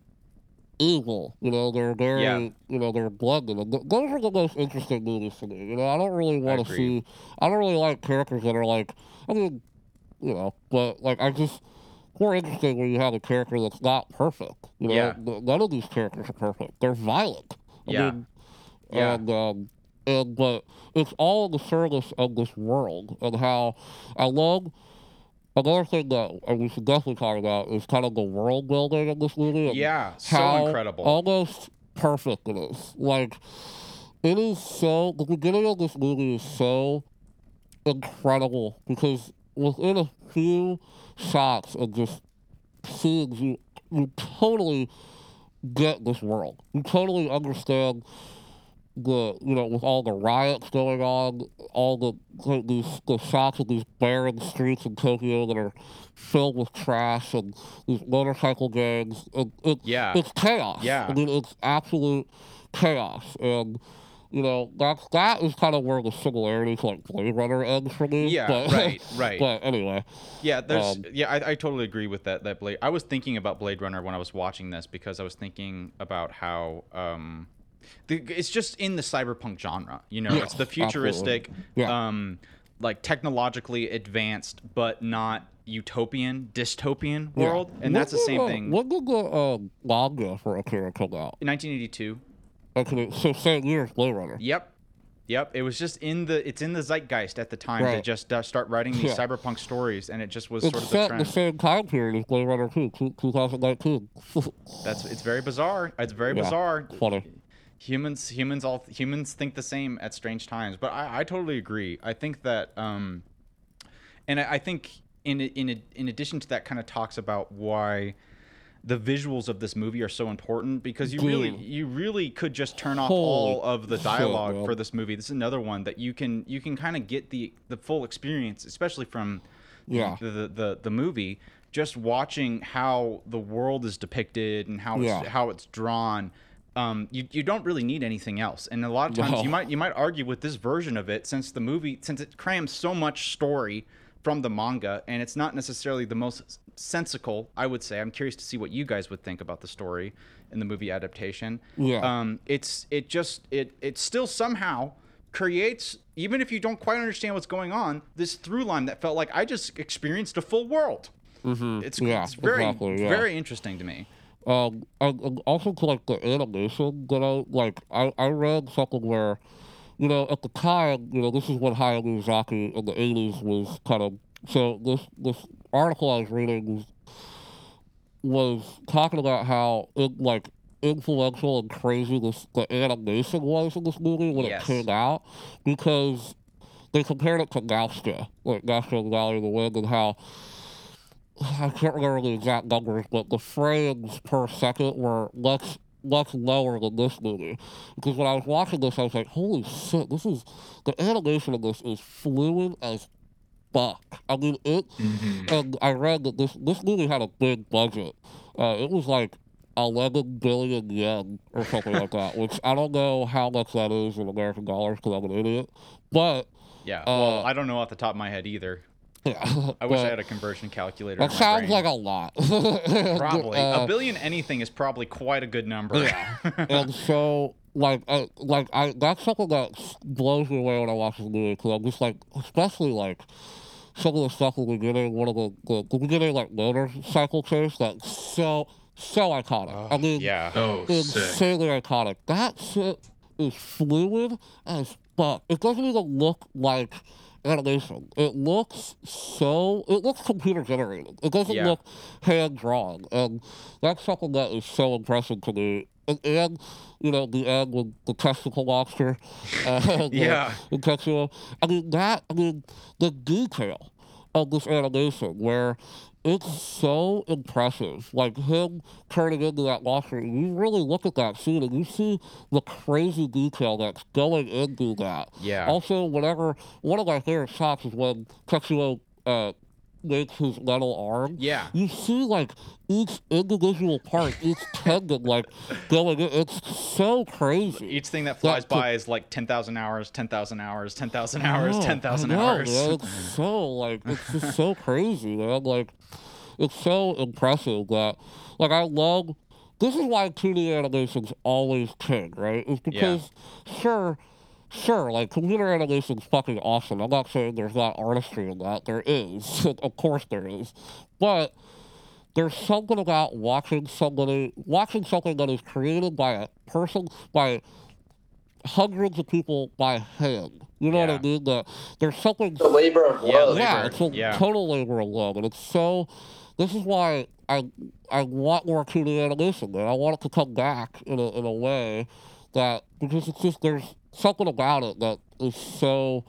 evil. You know, they're very, Yeah. you know, they're blended. And th- those are the most interesting movies to me. You know, I don't really want to see. I don't really like characters that are like, I mean, you know, but like I just. More interesting when you have a character that's not perfect. You know, Yeah. None of these characters are perfect. They're violent. I Yeah. mean, Yeah. and um, and but it's all in the service of this world and how I love another thing that we should definitely talk about is kind of the world building in this movie. yeah so incredible Almost perfect it is. Like it is so the beginning of this movie is so incredible because within a few shots of just scenes you you totally get this world. You totally understand the you know with all the riots going on, all the these the shots of these barren streets in Tokyo that are filled with trash and these motorcycle gangs. And it, yeah it's chaos. Yeah. I mean it's absolute chaos and. You know that's that is kind of where the similarity to like Blade Runner ends for me. yeah but, right right [LAUGHS] But anyway, Yeah, there's Um, yeah, I, I totally agree with that. That Blade. I was thinking about Blade Runner when I was watching this because I was thinking about how um, the, it's just in the cyberpunk genre. You know, it's the futuristic, Yeah. um, like technologically advanced but not utopian, dystopian yeah. world, and that's the same uh, thing. What did the uh, manga for Akira come out? In 1982. Okay, so same year as Blade Runner. Yep. Yep, it was just in the it's in the zeitgeist at the time to just uh, start writing these Yeah. cyberpunk stories, and it just was It's sort of the set the trend. same time period as Blade Runner 2, 2019. That's it's very bizarre. It's very Yeah. bizarre. Funny. Humans, humans, all humans think the same at strange times. But I, I totally agree. I think that, um, and I, I think in in in addition to that, kind of talks about why the visuals of this movie are so important because you really you really could just turn off all of the [LAUGHS] dialogue for this movie. This is another one that you can you can kind of get the the full experience, especially from the- Yeah. the, the the the movie. Just watching how the world is depicted and how it's, how it's drawn, um, you you don't really need anything else. And a lot of times you might you might argue with this version of it since the movie since it crams so much story from the manga and it's not necessarily the most sensical. I would say I'm curious to see what you guys would think about the story in the movie adaptation. Yeah. Um, it's it just it it still somehow creates even if you don't quite understand what's going on this through line that felt like I just experienced a full world. hmm It's, yeah, it's very exactly, yeah. very interesting to me. Um, and, and also to like the animation, you know, like I, I read something where, you know, at the time, you know, this is when Hayao Miyazaki in the eighties was kind of so this this article I was reading was, was talking about how it like influential and crazy this the animation was in this movie when Yes. it came out because they compared it to Nausicaa, like and Valley of the Wind, and how I can't remember the exact numbers, but the frames per second were much much lower than this movie. Because when I was watching this, I was like, "Holy shit! This is the animation of this is fluid as fuck." I mean, it. Mhm. And I read that this this movie had a big budget. Uh, it was like eleven billion yen or something like that, which I don't know how much that is in American dollars because I'm an idiot. But Yeah. Uh, well, I don't know off the top of my head either. Yeah, I wish I had a conversion calculator. That sounds brain. like a lot. Probably [LAUGHS] Uh, a billion anything is probably quite a good number. Yeah. [LAUGHS] and so like I like I that's something that blows me away when I watch this movie because I'm just like especially like some of the stuff in the beginning one of the the, the beginning like motorcycle chase that's so so iconic. I mean yeah. Oh, sick. insanely iconic. That shit is fluid as fuck. It doesn't even look like animation. It looks so. It looks computer generated. It doesn't Yeah. look hand drawn, and that's something that is so impressive to me. And, and you know, the end with the testicle monster. [LAUGHS] And, Yeah. Uh, in Tetsuo. I mean that. I mean the detail of this animation where it's so impressive. Like him turning into that monster. You really look at that scene and you see the crazy detail that's going into that. Yeah. Also, whenever one of my favorite shots is when Tetsuo uh, makes his metal arm. Yeah. You see like each individual part, each tendon, like going. It's so crazy. Each thing that flies That could- by is like 10,000 hours, 10,000 hours, 10,000 I hours, know, 10,000 I know, hours. Man. It's [LAUGHS] so like it's just so crazy, man. Like it's so impressive that like I love. This is why 2D animation's always king, right? It's because sure, sure, like computer animation's fucking awesome. I'm not saying there's not artistry in that. There is, [LAUGHS] of course there is, but there's something about watching somebody watching something that is created by a person by hundreds of people by hand. You know what I mean? That there's something The labor of Yeah, love. yeah, labor, it's a yeah. total labor of love, and it's so. This is why I I want more 2D animation, man. I want it to come back in a in a way that because it's just there's something about it that is so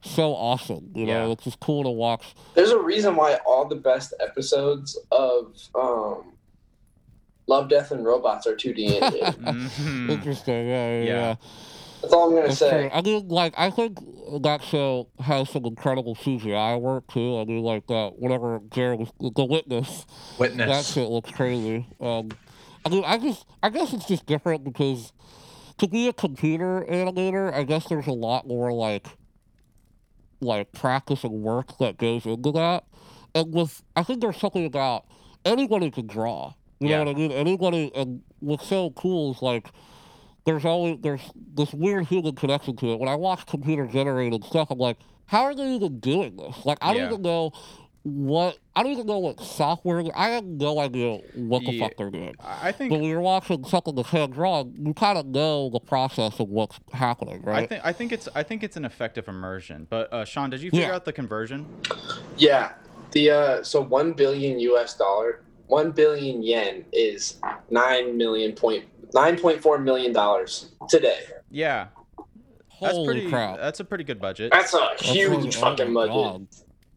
so awesome. You know, Yeah. it's just cool to watch. There's a reason why all the best episodes of um, Love, Death, and Robots are 2D animated. Mhm. Interesting, yeah, yeah. Yeah. yeah. That's all I'm gonna That's say. true. I mean, like, I think that show has some incredible CGI work too. I mean, like that, whatever Jared was, the witness, witness that shit looks crazy. Um, I mean, I just, I guess it's just different because to be a computer animator, I guess there's a lot more like, like practice and work that goes into that. And with, I think there's something about anybody can draw. You Yeah. know what I mean? Anybody, and what's so cool is like, there's always there's this weird human connection to it. When I watch computer generated stuff, I'm like, how are they even doing this? Like, I don't even know what I don't even know what software. I have no idea what the Yeah. fuck they're doing. I I think But when you're watching something that's hand drawn, you kind of know the process of what's happening, right? I think I think it's I think it's an effective immersion. But uh, Sean, did you figure Yeah. out the conversion? Yeah. The uh so one billion US dollar, one billion yen is nine million point nine point four million dollars today. Yeah, that's Holy pretty. crap! That's a pretty good budget. That's a That's huge really- oh fucking my budget. God.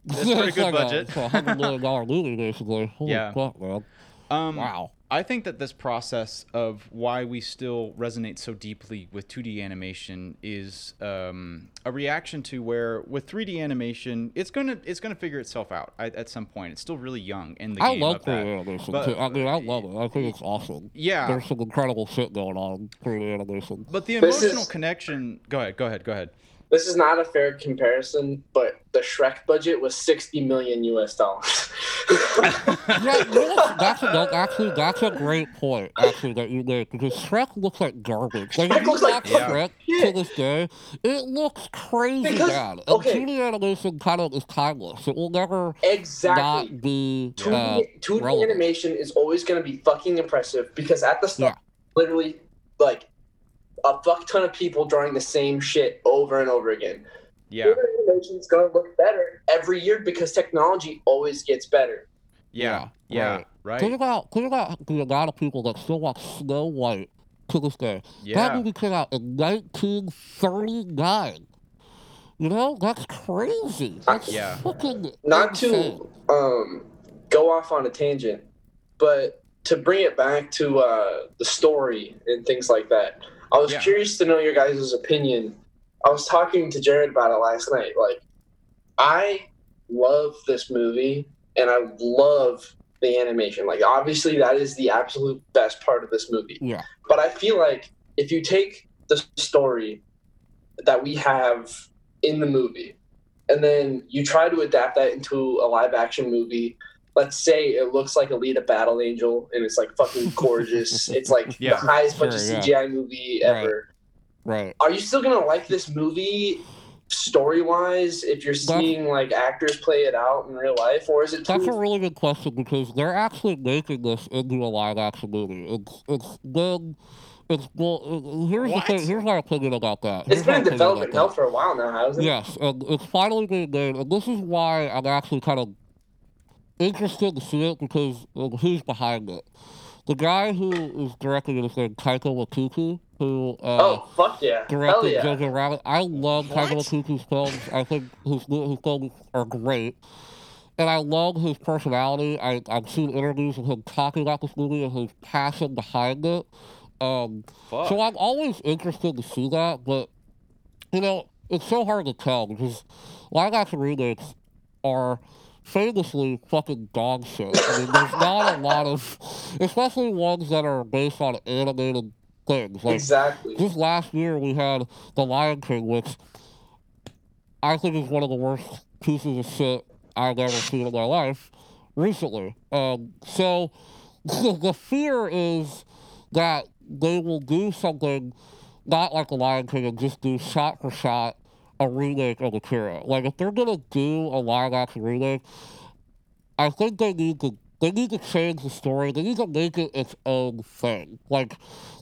That's pretty It's good like budget. A, it's a hundred million dollar movie, basically. Holy Yeah. fuck, man! Um, Wow. I think that this process of why we still resonate so deeply with 2D animation is um, a reaction to where with 3D animation, it's gonna it's gonna figure itself out at, at some point. It's still really young in the I game. love of that. 3D animation. But- too. I mean, I love it. I think it's awesome. Yeah, There's some incredible shit going on in 3D animation. but the emotional is- connection. Go ahead. Go ahead. Go ahead. This is not a fair comparison, but the Shrek budget was sixty million US dollars. [LAUGHS] Yeah, what? that's a, that, actually that's a great point. Actually, that you made because Shrek looks like garbage. Like Shrek looks like Yeah. Shrek Yeah. to this day, it looks crazy Because- bad. And okay. 2D animation kind of is timeless. It will never exactly. not be. 2D, Uh, 2D relevant. animation is always going to be fucking impressive because at the start, Yeah. literally, like a fuck ton of people drawing the same shit over and over again. Yeah. 2D animation is going to look better every year because technology always gets better. Yeah. Yeah, Yeah. right. Right. think about think about the amount of people that still watch Snow White to this day. Yeah. That movie came out in 1939. You know, that's crazy. That's Yeah. fucking Not insane. to um, go off on a tangent, but to bring it back to uh, the story and things like that. I was Yeah. curious to know your guys' opinion. I was talking to Jared about it last night. Like, I love this movie and I love the animation. Like, obviously, that is the absolute best part of this movie. Yeah. But I feel like if you take the story that we have in the movie and then you try to adapt that into a live action movie, let's say it looks like Alita Battle Angel and it's like fucking [LAUGHS] gorgeous. it's like Yeah. the highest budget Sure, yeah. CGI movie ever. Right. Are you still gonna like this movie story wise if you're That's- seeing like actors play it out in real life, or is it That's a really good question because they're actually making this into a live action movie. It's it's been it's well. Here's What? the thing. Here's my opinion about that. it's Here's been my in about development that. hell for a while now, hasn't it? Yes, and it's finally being made, and this is why I'm actually kind of interested to see it because of who's behind it. The guy who is directing it is named Taika Waititi, who uh, Oh fuck yeah. Hell directed yeah. Jojo Rabbit. I love Taika What? Waititi's films. I think his his films are great, and I love his personality. I I've seen interviews of him talking about this movie and his passion behind it. Um, Fuck. so I'm always interested to see that, but you know, it's so hard to tell because live action remakes are famously fucking dog shit. I mean, there's not a lot of, especially ones that are based on animated things. Like exactly. just last year, we had The Lion King, which I think is one of the worst pieces of shit I've ever seen in my life recently. Um, so [LAUGHS] the fear is that they will do something not like The Lion King and just do shot for shot a remake of Akira. Like if they're gonna do a live action remake, I think they need to they need to change the story. They need to make it its own thing. Like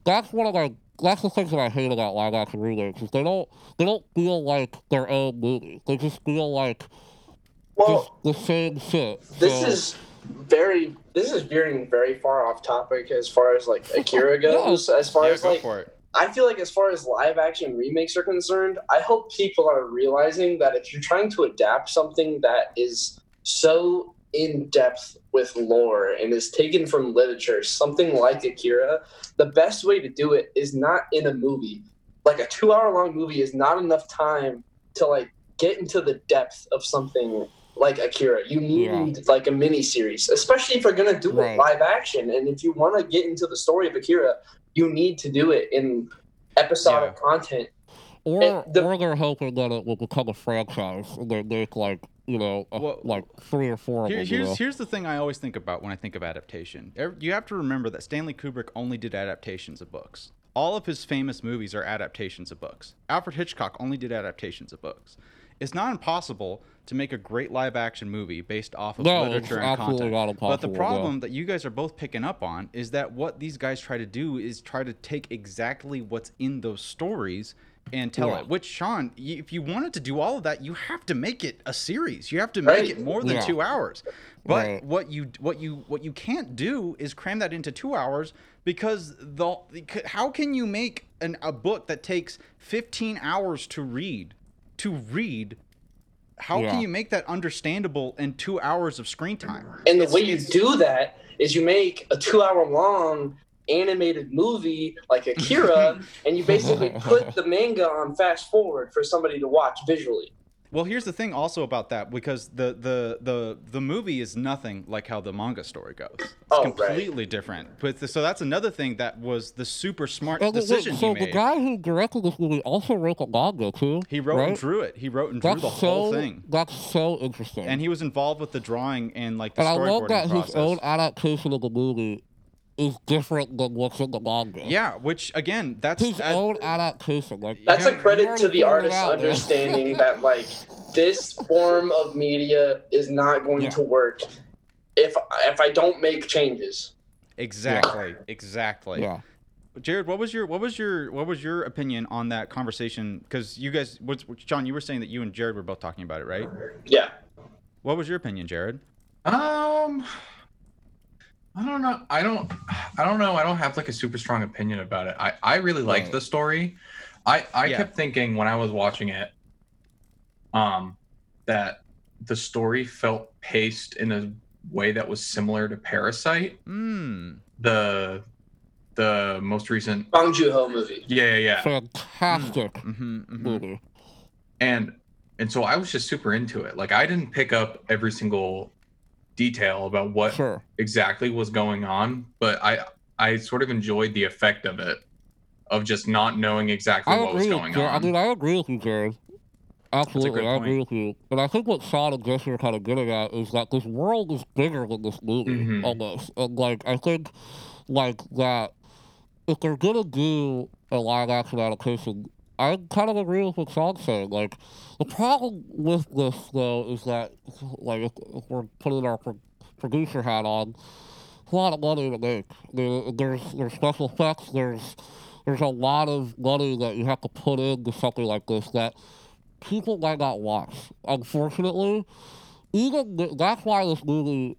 that's one of my that's the things that I hate about live action remakes is they don't they don't feel like their own movie. They just feel like Well, just the same shit. this So- is very this is veering very far off topic as far as like Akira [LAUGHS] goes. As far yeah, as go like for it. I feel like as far as live action remakes are concerned, I hope people are realizing that if you're trying to adapt something that is so in depth with lore and is taken from literature, something like Akira, the best way to do it is not in a movie. Like a two hour long movie is not enough time to like get into the depth of something like Akira. You need like a mini series, especially if you're gonna do Right. it live action. And if you want to get into the story of Akira, you need to do it in episodic content. or the- or they're hoping that it will become a franchise and they make like you know a, Well, like three or four of Here, them. you know? here's here's the thing I always think about when I think of adaptation. You have to remember that Stanley Kubrick only did adaptations of books. All of his famous movies are adaptations of books. Alfred Hitchcock only did adaptations of books. it's not impossible to make a great live action movie based off of No, literature and content. not but impossible. the yeah. problem that you guys are both picking up on is that what these guys try to do is try to take exactly what's in those stories and tell Yeah. it. Which Sean, if you wanted to do all of that, you have to make it a series. You have to make Right. it more than Yeah. two hours. But Right. what you what you what you can't do is cram that into two hours because the how can you make an, a book that takes 15 hours to read to read how Yeah. can you make that understandable in two hours of screen time And the It's- way you do that is you make a two hour long animated movie like Akira, [LAUGHS] and you basically put the manga on fast forward for somebody to watch visually. Well, here's the thing also about that because the the the the movie is nothing like how the manga story goes. It's Oh, right. completely different. But the, so that's another thing that was the super smart And wait, decision so he the guy who directed this movie also wrote the manga too. he wrote right? and drew it. He wrote and drew That's the so whole thing. that's so interesting. And he was involved with the drawing and like the and I love that process. his own adaptation of the movie is different than what's in the manga. yeah, which again, that's His uh, own adaptation, like That's Yeah, a credit to the already figured artist's it out, man. understanding that [LAUGHS] like this form of media is not going Yeah. to work if if I don't make changes. exactly, exactly. yeah. Jared, what was your what was your what was your opinion on that conversation? Because you guys, what's, John, you were saying that you and Jared were both talking about it, right? Yeah. What was your opinion, Jared? Um, I don't know. I don't. I don't know. I don't have like a super strong opinion about it. I I really liked Right. the story. I I Yeah. kept thinking when I was watching it, um, that the story felt paced in a way that was similar to Parasite, Hmm. the the most recent. Bong Joon Ho movie. Yeah, yeah, yeah. Fantastic Mm-hmm, mm-hmm. movie. and and so I was just super into it. Like I didn't pick up every single detail about what Sure. exactly was going on, but I I sort of enjoyed the effect of it, of just not knowing exactly I what was agree with going Jared. I mean, I agree with you, Jared. Absolutely, I point. agree with you. And I think what Sean and Jesse are kind of getting at is that this world is bigger than this movie, Mhm. almost. And like, I think, like that, if they're gonna do a live action adaptation, I kind of agree with what Sean's saying. Like, the problem with this though is that, like, if, if we're putting our pro- producer hat on, a lot of money to make. I mean, there's there's special effects. There's there's a lot of money that you have to put into something like this that people might not watch. Unfortunately, even th- that's why this movie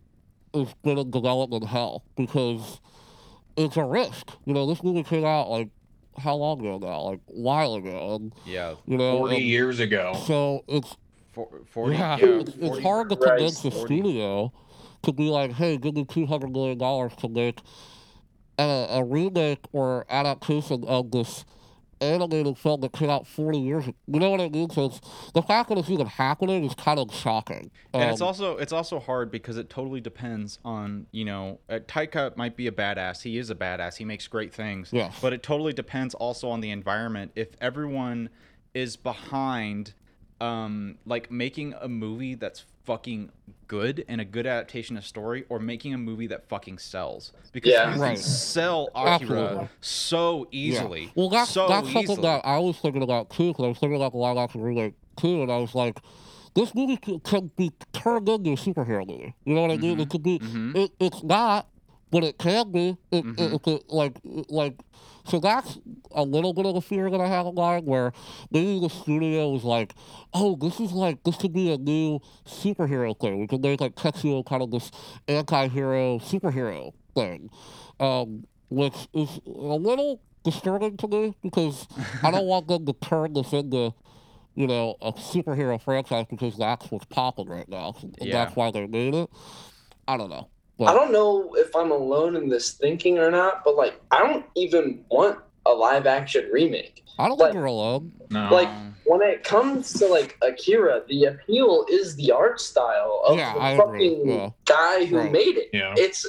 is been in development hell because it's a risk. You know, this movie came out like how long ago now? Like a while ago, and Yeah. you know, Forty and years ago. so it's For, 40, yeah, yeah. it's, it's hard to Christ, convince the 40. studio to be like, hey, give me two hundred million dollars to make a, a remake or adaptation of this animated film that came out forty years ago. You know what I mean? So the fact that it's even happening is kind of shocking. and it's Um, also it's also hard because it totally depends on you know uh, Taika might be a badass. He is a badass. He makes great things. Yes. But it totally depends also on the environment. If everyone is behind, um, like making a movie that's fucking good and a good adaptation of story, or making a movie that fucking sells because Yeah. you can sell Akira Absolutely. so yeah. easily. Well, that's so that's something easily. that I was thinking about too, because I was thinking about the live action remake too, and I was like, this movie could be turned into a superhero movie. You know what I mean? Mhm. It could be. Mhm. It, it's not, but it can be. It, Mhm. it, it could, like like. So that's a little bit of a fear that I have in mind, where maybe the studio was like, "Oh, this is like this could be a new superhero thing. We could make like Tetsuo kind of this anti-hero superhero thing," um, which is a little disturbing to me because I don't want them to turn this into, you know, a superhero franchise because that's what's popping right now. And Yeah. That's why they made it. I don't know. I don't know if I'm alone in this thinking or not, but like I don't even want a live action remake. I don't But- think you're alone. No. Like when it comes to like Akira, the appeal is the art style of Yeah, the I fucking yeah. guy who Right. made it. yeah. It's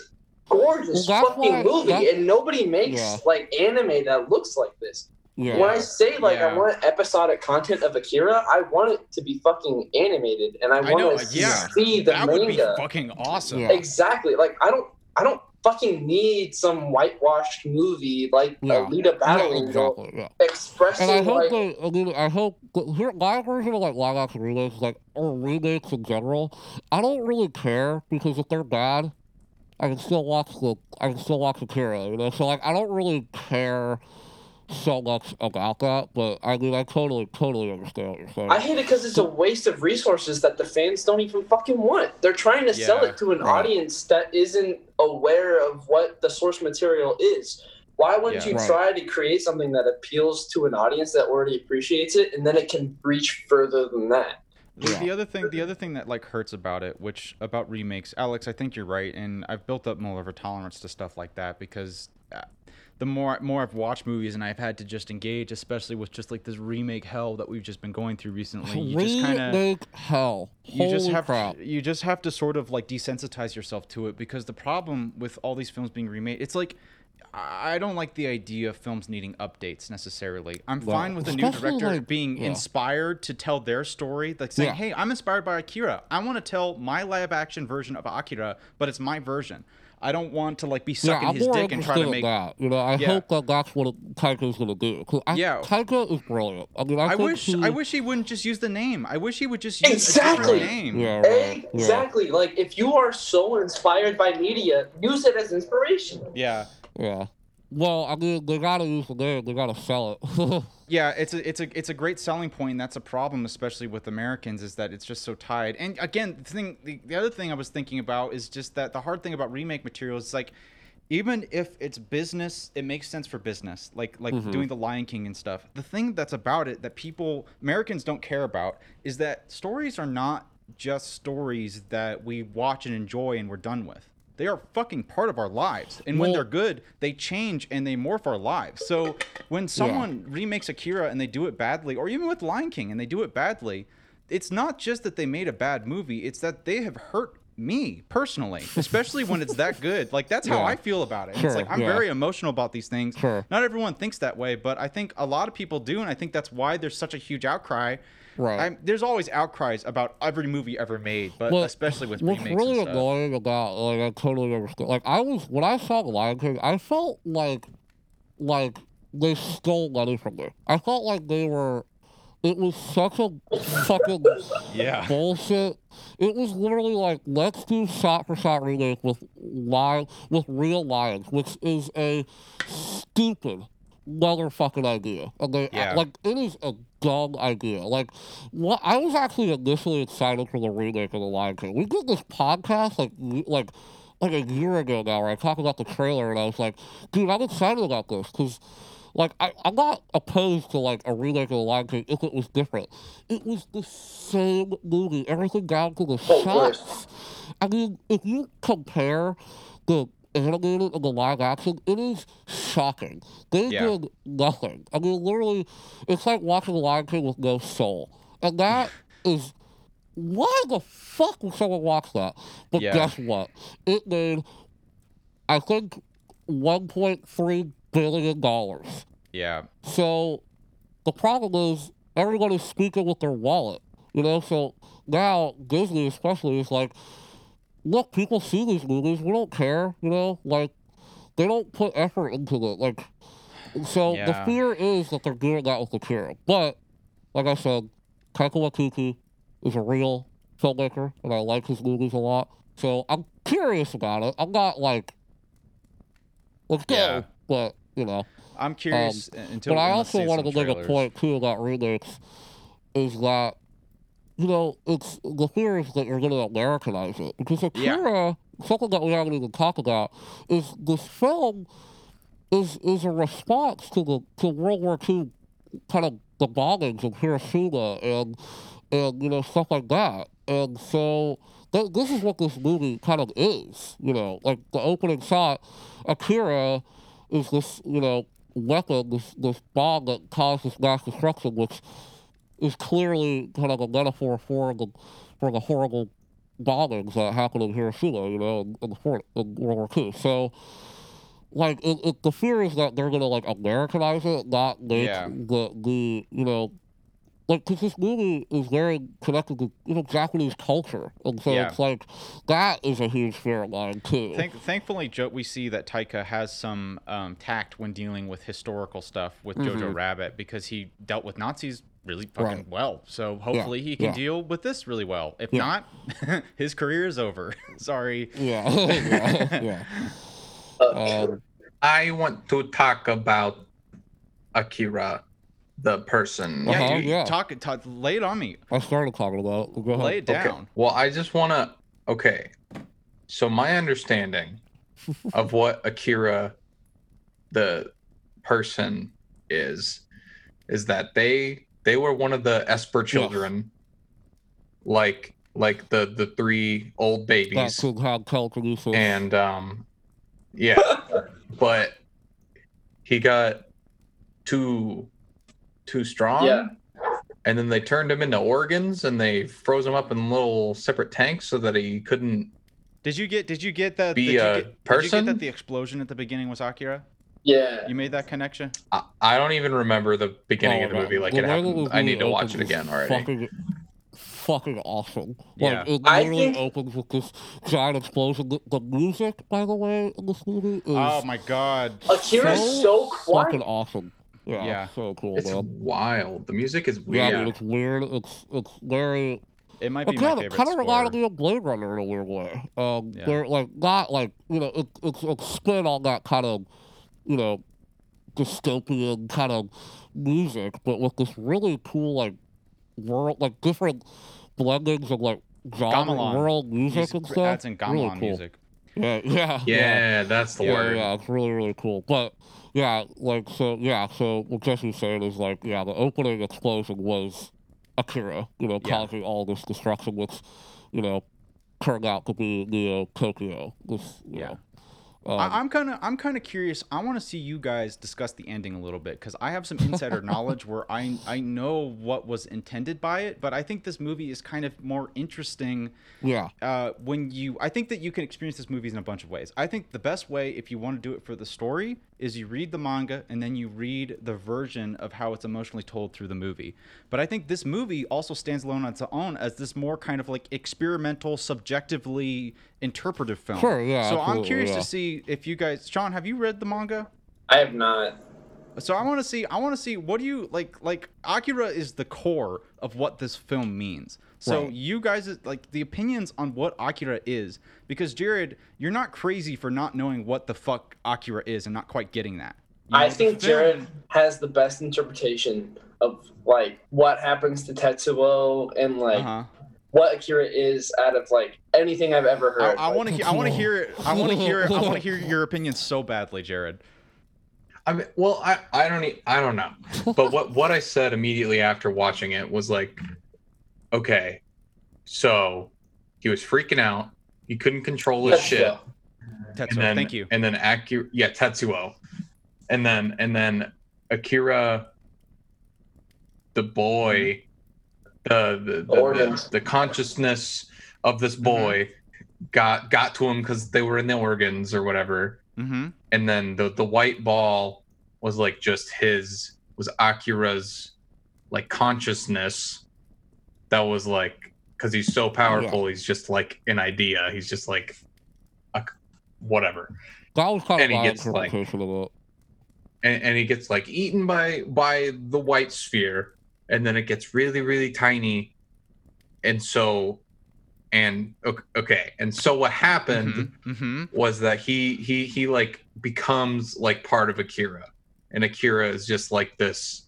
gorgeous Well, fucking why- movie, and nobody makes Yeah. like anime that looks like this. Yeah. When I say like Yeah. I want episodic content of Akira, I want it to be fucking animated, and I I want know, to yeah. see the that would be fucking awesome. Yeah. Exactly. Like I don't, I don't fucking need some whitewashed movie like Yeah. Alita Battle yeah, exactly. Yeah. expressing And I hope like they, I mean, I hope here live version of like live action remakes, like or remakes in general. I don't really care because if they're bad, I can still watch the I can still watch Akira. You know, so like I don't really care so much about that. But I mean, I totally totally understand what you're saying. I hate it because it's a waste of resources that the fans don't even fucking want. They're trying to sell it to an right. audience that isn't aware of what the source material is. Why wouldn't Yeah. you Right. try to create something that appeals to an audience that already appreciates it, and then it can reach further than that? The, Yeah. the other thing, the other thing that like hurts about it, which about remakes, Alex, I think you're right, and I've built up more of a tolerance to stuff like that because uh, the more more I've watched movies and I've had to just engage, especially with just like this remake hell that we've just been going through recently. You just kind of Remake hell. you just Holy have crap. you just have to sort of like desensitize yourself to it because the problem with all these films being remade, it's like. I I don't like the idea of films needing updates necessarily. I'm Well, fine with a new director like- being yeah. inspired to tell their story, like saying, Yeah. "Hey, I'm inspired by Akira. I want to tell my live action version of Akira, but it's my version. I don't want to like be Yeah, sucking I'm his more dick and try to in make." that. You know, I Yeah. hope that that's what Taika's gonna do. I, Yeah. Taika is brilliant. I mean, I, I wish he, I wish he wouldn't just use the name. I wish he would just use Exactly. a different name. Yeah, right. Yeah. Exactly. Like if you are so inspired by media, use it as inspiration. Yeah. Yeah. Well, I mean, they gotta use the name. They gotta sell it. [LAUGHS] Yeah, it's a it's a it's a great selling point. That's a problem, especially with Americans, is that it's just so tied. And again, the thing, the, the other thing I was thinking about is just that the hard thing about remake materials is like, even if it's business, it makes sense for business, like like Mm-hmm. doing the Lion King and stuff. The thing that's about it that people Americans don't care about is that stories are not just stories that we watch and enjoy and we're done with. They are fucking part of our lives. And when they're good, they change and they morph our lives. So when someone remakes Akira and they do it badly, or even with Lion King and they do it badly, it's not just that they made a bad movie, it's that they have hurt me personally, [LAUGHS] especially when it's that good. Like that's how Yeah. I feel about it. Sure, it's like I'm yeah. very emotional about these things. Sure. Not everyone thinks that way, but I think a lot of people do, and I think that's why there's such a huge outcry. Right. I'm, there's always outcries about every movie ever made, but Well, especially with What's remakes really and stuff. annoying about like I totally understand. Like I was when I saw the Lion King, I felt like like they stole money from me. I felt like they were. It was such a fucking [LAUGHS] Yeah. bullshit. It was literally like let's do shot for shot remake with lion with real lions, which is a stupid motherfucking idea. And they, Yeah. like it is a dumb idea. Like what I was actually initially excited for the remake of the Lion King. We did this podcast like like like a year ago now where I talked about the trailer and I was like, dude, I'm excited about this because like I, I'm not opposed to like a remake of the Lion King if it was different. It was the same movie, everything down to the Oh, worse. shots. I mean, if you compare the animated the live action, it is shocking. They Yeah. did nothing. I mean, literally, it's like watching Lion King with no soul, and that [LAUGHS] is why the fuck would someone watch that? But Yeah. guess what? It made, I think, 1.3 billion dollars. Yeah. So the problem is everyone is speaking with their wallet, you know. So now Disney, especially, is like, look, people see these movies, we don't care, you know. Like they don't put effort into it, like. So the fear is that they're doing that with Akira, but like I said, Taika Waititi is a real filmmaker, and I like his movies a lot. So I'm curious about it. I'm not like, let's go, Yeah. but you know. I'm curious um, until But I also wanted to make a point too about remakes, is that you know it's the fear is that you're going to Americanize it because Akira, something that we haven't even talked about, is this film is is a response to the to World War II kind of the bombings of Hiroshima and and you know stuff like that, and so. Th- this is what this movie kind of is, you know, like the opening shot. Akira is this, you know, weapon, this this bomb that causes mass destruction, which is clearly kind of a metaphor for the for the horrible bombings that happened in Hiroshima, you know, in, in, the, fort- in World War II. So, like, it, it, the fear is that they're gonna like Americanize it, not make Yeah. the the you know. like because this movie is very connected to you know Japanese culture, and so Yeah. it's like that is a huge fair line too. Thank, thankfully, jo- we see that Taika has some um, tact when dealing with historical stuff with Jojo Mhm. Rabbit because he dealt with Nazis really fucking Right. well. So hopefully he can yeah. deal with this really well. If Yeah. not, [LAUGHS] his career is over. [LAUGHS] Sorry. yeah, [LAUGHS] yeah, yeah. Uh, Um, I want to talk about Akira, the person. Yeah, Uh-huh, dude, yeah. talk, talk, lay it on me. I started talking about it. Go ahead. Lay it Okay. down. Well, I just want to. Okay. So, my understanding of what Akira, the person, is, is that they they were one of the Esper children, like like the the three old babies, could have telekinesis. and um, yeah, [LAUGHS] but he got too too strong. Yeah. And then they turned him into organs and they froze him up in little separate tanks so that he couldn't Did you get? Did you get that? Be did you a get, Did you get that the explosion at the beginning was Akira? Yeah. You made that connection. I, I don't even remember the beginning Oh, of the no. movie like The it happened. I need to watch it again is already. Fucking, fucking awesome. Yeah. Like, it literally think- opens with this giant explosion. The, the music, by the way, in this movie is Oh my god. Akira's so fucking quiet. awesome. Yeah, Yeah. so cool, It's man. wild. The music is Yeah, weird. dude, it's weird. It's it's very It might be again. my It favorite. kind of reminded score. me of Blade Runner in a weird way. Um, Yeah. they're like not like you know it, it's a spin on that kind of you know dystopian kind of music, but with this really cool like world like different blendings of like genre Gamelan. world music He's- and stuff. That's in really cool. music. Yeah, yeah, yeah, that's the yeah, word. yeah, it's really, really cool. But yeah, like so, yeah. So what Jesse's saying is like, yeah, the opening explosion was Akira, you know, Yeah. causing all this destruction, which, you know, turned out to be Neo Tokyo. This, you Yeah. know, um, I, I'm kind of I'm kind of curious. I want to see you guys discuss the ending a little bit because I have some insider [LAUGHS] knowledge where I I know what was intended by it, but I think this movie is kind of more interesting yeah, uh, when you I think that you can experience this movie in a bunch of ways. I think the best way if you want to do it for the story is you read the manga and then you read the version of how it's emotionally told through the movie. But I think this movie also stands alone on its own as this more kind of like experimental, subjectively interpretive film. Sure, yeah, So I'm curious yeah. to see if you guys, Sean, have you read the manga? I have not. So I want to see. I want to see what do you like? Like Akira is the core of what this film means. So Right. you guys like the opinions on what Akira is because Jared, you're not crazy for not knowing what the fuck Akira is and not quite getting that. You I know, think Jared has the best interpretation of like what happens to Tetsuo and like Uh-huh. what Akira is out of like anything I've ever heard. I Like, want to. Hear, I want to hear it. I want to hear. I want to hear your opinion so badly, Jared. I mean, well, I, I don't e- I don't know, but what what I said immediately after watching it was like, okay, so he was freaking out, he couldn't control his Tetsuo. shit, Tetsuo, and then thank you. and then Akira, yeah, Tetsuo, and then and then Akira, the boy, the the the, the, Organs. the consciousness of this Mm-hmm. boy got got to him because they were in the organs or whatever Mm-hmm. and then the the white ball was like just his was Akira's like consciousness that was like because he's so powerful he's just like an idea he's just like a, whatever that was kind of And he gets, like- interpretation of it. and, and he gets like eaten by by the white sphere and then it gets really really tiny and so and ok- okay and so what happened Mm-hmm. was that he he he like becomes like part of Akira, and Akira is just like this.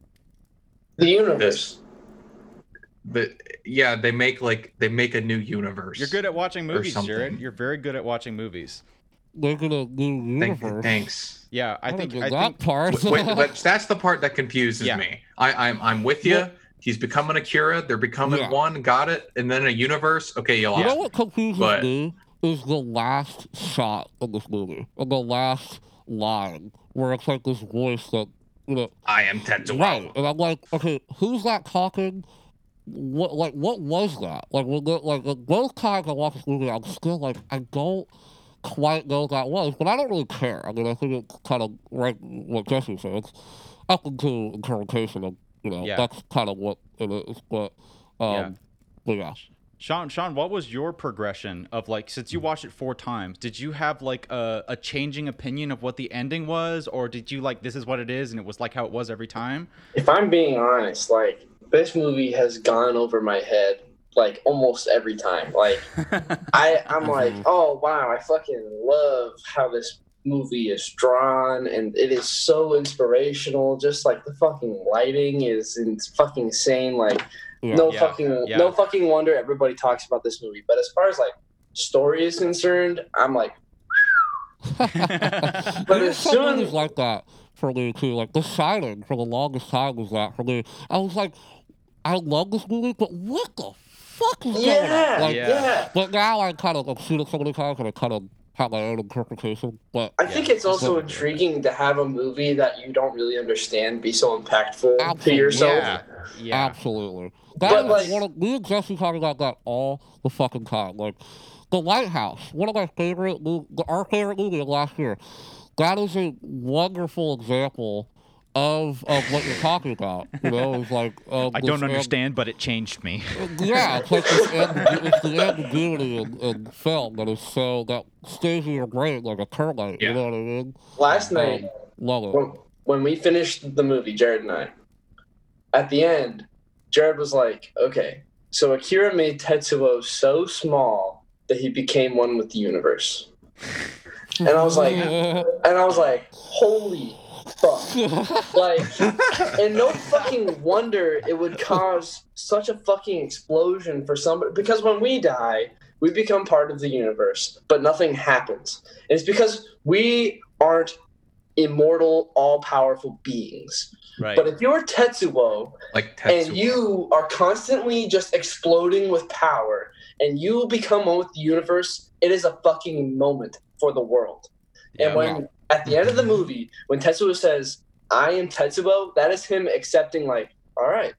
the universe. The yeah, they make like they make a new universe. You're good at watching movies, Jared. You're very good at watching movies. They're gonna do Thank, universe. thanks. Yeah, I I think. think I that think. part. Wait, but that's the part that confuses Yeah. me. I, I'm I'm with you. Well- He's becoming Akira. They're becoming Yeah. one. Got it. And then a universe. Okay, you You know what confuses But- me is the last shot of this movie, and the last line where it's like this voice that you know, I am Tetsuo. right? And I'm like, okay, who's that talking? What like what was that? Like when the, like both times I watch this movie, I'm still like I don't quite know what that was, but I don't really care. I mean, I think it's kind of like what Jesse said. It's up into interpretation of You know, Yeah. that's kind of what it is. But um, Yeah. but yeah. Sean, Sean, what was your progression of like since you watched it four times? Did you have like a, a changing opinion of what the ending was, or did you like this is what it is and it was like how it was every time? If I'm being honest, like this movie has gone over my head like almost every time. Like [LAUGHS] I, I'm like, Mhm. oh wow, I fucking love how this movie is drawn, and it is so inspirational. Just like the fucking lighting is in fucking insane. Like Yeah. no Yeah, fucking yeah. no fucking wonder everybody talks about this movie. But as far as like story is concerned, I'm like, [LAUGHS] but But There's as some soon- movies like that for me too. Like The Shining for the longest time was that for me. I was like, I love this movie, but what the fuck is going yeah, on? Like, Yeah. yeah. But now I kind of I've seen it so many times and I kind of have my own interpretation. But I think it's also So- intriguing to have a movie that you don't really understand be so impactful to yourself. yeah, yeah, Absolutely. That But, is like- one of me and Jesse talk about that all the fucking time. Like the Lighthouse, one of my favorite, our favorite movie of last year. That is a wonderful example of of what you're talking about. You know, it's like um, I don't amb- understand, but it changed me. [LAUGHS] yeah, it's like this ambigu- it's the ambiguity in, in film that is so that stays in your brain like a termite. Yeah. You know what I mean? Last Um, night, Love it. when, when we finished the movie, Jared and I, at the end, Jared was like, okay, so Akira made Tetsuo so small that he became one with the universe. And I was like, [LAUGHS] and I was like, holy fuck. Like, and no fucking wonder it would cause such a fucking explosion for somebody. Because when we die, we become part of the universe, but nothing happens. And it's because we aren't immortal, all powerful beings. right. But if you're Tetsuo Like Tetsuo. and you are constantly just exploding with power and you become one with the universe, it is a fucking moment for the world. yeah. And when at the end of the movie, when Tetsuo says, I am Tetsuo, that is him accepting, like, all right,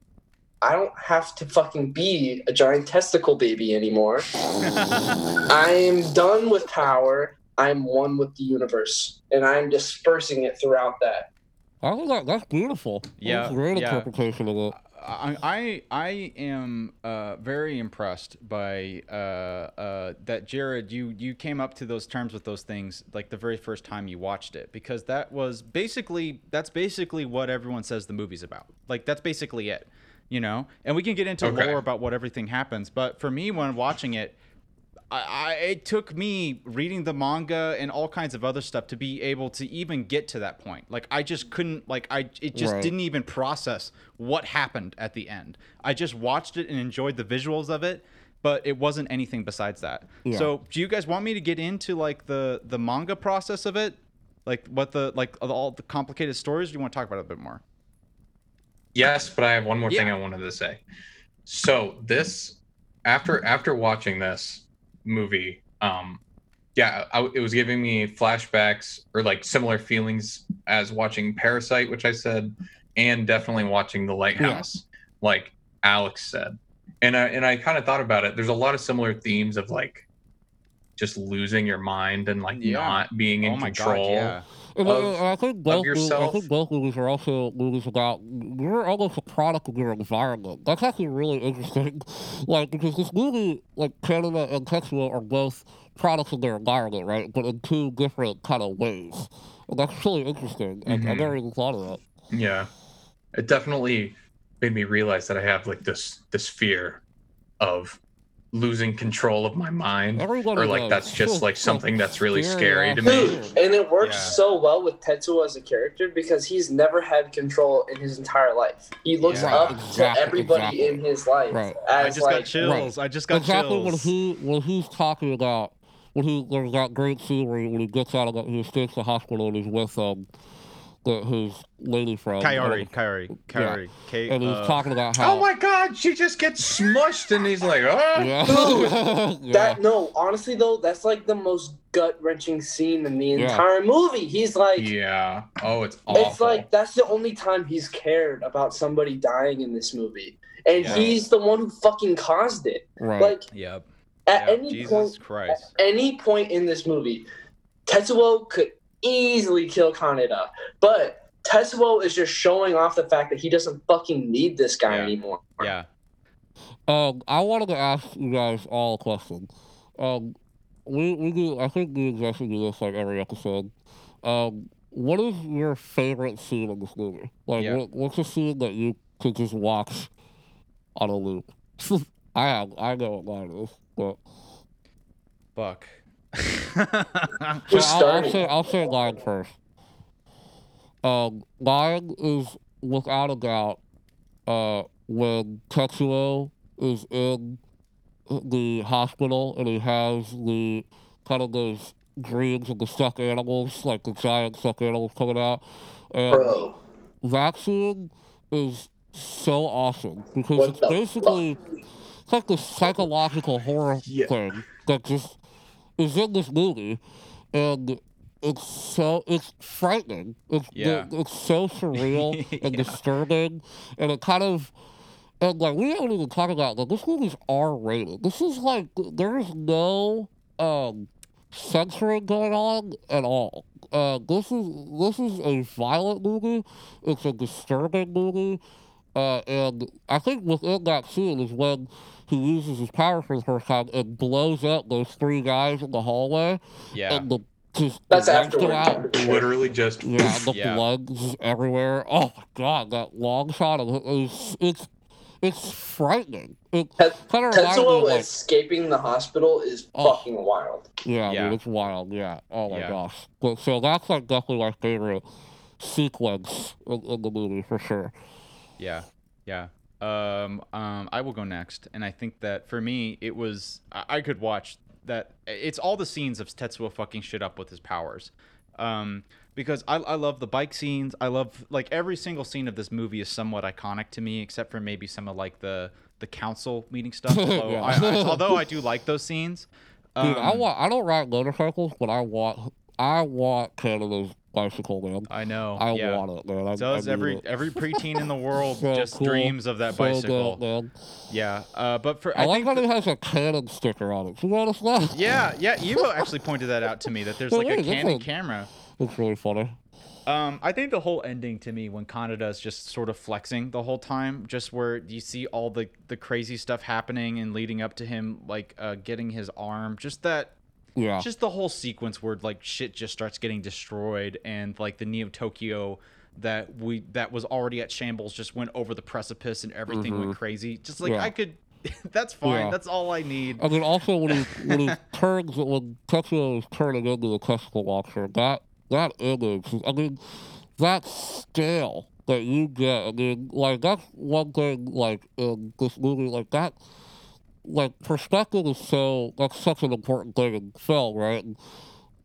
I don't have to fucking be a giant testicle baby anymore. I am done with power. I'm one with the universe. And I'm dispersing it throughout that. I think that, that's beautiful. Yeah, That's a great yeah. interpretation of it. I I I am uh, very impressed by uh, uh, that Jared. You you came up to those terms with those things like the very first time you watched it because that was basically that's basically what everyone says the movie's about. Like that's basically it, you know. And we can get into Okay. lore about what everything happens. But for me, when watching it, I, I it took me reading the manga and all kinds of other stuff to be able to even get to that point. Like I just couldn't like I it just Right. didn't even process what happened at the end. I just watched it and enjoyed the visuals of it, but it wasn't anything besides that. Yeah. So, do you guys want me to get into like the the manga process of it? Like what the like all the complicated stories? Or do you want to talk about it a bit more? Yes, but I have one more thing I wanted to say. So this, after after watching this movie, um, yeah, I, it was giving me flashbacks or like similar feelings as watching Parasite, which I said, and definitely watching The Lighthouse, like Alex said. And I and I kind of thought about it. There's a lot of similar themes of like just losing your mind and like Yeah. not being in oh control. god, yeah. And, of- and I think both movies, I think both movies are also movies about you're almost a product of your environment. That's actually really interesting. [LAUGHS] like because this movie, like Kaneda and Tetsuo are both products of their environment, right? But in two different kind of ways. And that's really interesting. I, I never even thought of that. Yeah. It definitely made me realize that I have like this this fear of losing control of my mind. Everybody Or like does. that's just like [LAUGHS] something that's really scary to me. and it works Yeah. so well with Tetsuo as a character because he's never had control in his entire life. He looks Yeah. up exactly, to everybody exactly. in his life Right. I just like got chills. I just got exactly when chills. he when he's talking about when he there's that great scene where he, when he gets out of the he escapes the hospital and he's with um the, his lady friend Kyori, Kyori, Kyori, K. and he's uh, talking about how Oh my god, she just gets smushed and he's like, oh [LAUGHS] yeah, [LAUGHS] yeah. that. No, honestly though, that's like the most gut wrenching scene in the Yeah. entire movie. He's like, Yeah. Oh, it's awful. it's like that's the only time he's cared about somebody dying in this movie, and Yeah. he's the one who fucking caused it. right. Like Yep. at yep. any Jesus point, Christ. at any point in this movie, Tetsuo could easily kill Kaneda, but Tetsuo is just showing off the fact that he doesn't fucking need this guy Yeah. anymore. Yeah. Um, I wanted to ask you guys all a question. Um, we we do. I think we exactly do this like every episode. Um, what is your favorite scene in this movie? Like, Yeah. what, what's a scene that you could just watch on a loop? [LAUGHS] I have. I know what mine is, but Buck. [LAUGHS] Who's Well, I'll, I'll say I'll say Lion first. Um, Lion is without a doubt uh, when Tetsuo is in the hospital and he has the kind of those dreams of the stuck animals, like the giant stuck animals coming out. And Bro, that scene is so awesome because What it's the basically it's like this psychological horror Yeah. thing that just is in this movie, and it's so it's frightening. It's Yeah. it's so surreal [LAUGHS] and Yeah. disturbing, and it kind of. And like we haven't even talked about like this movie's R rated. This is like there's no um censoring going on at all. Uh, this is this is a violent movie. It's a disturbing movie, uh, and I think within that scene is when he uses his power for the first time and blows up those three guys in the hallway, yeah. and the just That's the lights out. Literally just Yeah, the Yeah. blood is everywhere. Oh my god, that long shot of it is it's it's frightening. It Tet- kind of reminds me of Tetsuo like escaping the hospital is Oh. fucking wild. Yeah, Yeah. dude, it's wild. Yeah. Oh my Yeah. gosh. But so that's like definitely my favorite sequence in, in the movie for sure. Yeah, yeah. Um, um, I will go next, and I think that for me, it was I, I could watch that. It's all the scenes of Tetsuo fucking shit up with his powers, um, because I, I love the bike scenes. I love like every single scene of this movie is somewhat iconic to me, except for maybe some of like the the council meeting stuff. [LAUGHS] Although, Yeah. I, I, although I do like those scenes. Dude, I um, want I don't ride motorcycles, but I want I want Kaneda's bicycle, man. I know. I yeah. want it, man. I, So I does every it. every [LAUGHS] preteen in the world So just cool. dreams of that So bicycle. good, man. Yeah. Uh, but for I, I, like that- it has a Canon sticker on it. You notice that? Yeah, yeah. Evo [LAUGHS] actually pointed that out to me that there's like a Canon camera. It's really funny. Um, I think the whole ending to me when Kaneda is just sort of flexing the whole time, just where you see all the the crazy stuff happening and leading up to him like uh, getting his arm, just that, Yeah. just the whole sequence where like shit just starts getting destroyed and like the Neo Tokyo that we that was already at shambles just went over the precipice and everything went crazy. Just like Mm-hmm. Yeah. I could, [LAUGHS] that's fine. Yeah. That's all I need. I mean, also when he when he [LAUGHS] turns when Tetsuo is turning into the testicle launcher, that that image, I mean, that scale that you get. I mean, like that's one thing. Like in this movie, like that, like perspective is so that's such an important thing in film, right? And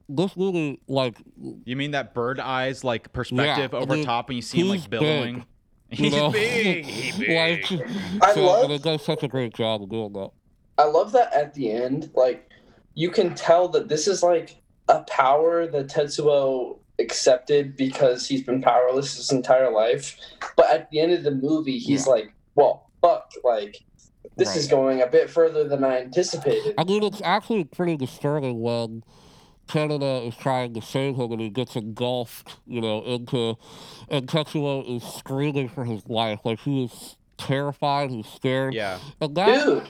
this movie, like You mean that bird eyes like perspective I over mean, top and you see him like billowing? [LAUGHS] you He's know, big. He's [LAUGHS] big. like, I so, love- and it does such a great job of doing that. I love that at the end, like you can tell that this is like a power that Tetsuo accepted because he's been powerless his entire life. But at the end of the movie, he's Yeah. like, "Well, fuck! Like this is going a bit further than I anticipated." I mean, it's actually pretty disturbing when Kaneda is trying to save him and he gets engulfed, you know, into. And Tetsuo is screaming for his life. Like, he is terrified, he's scared. Yeah. And that, Dude,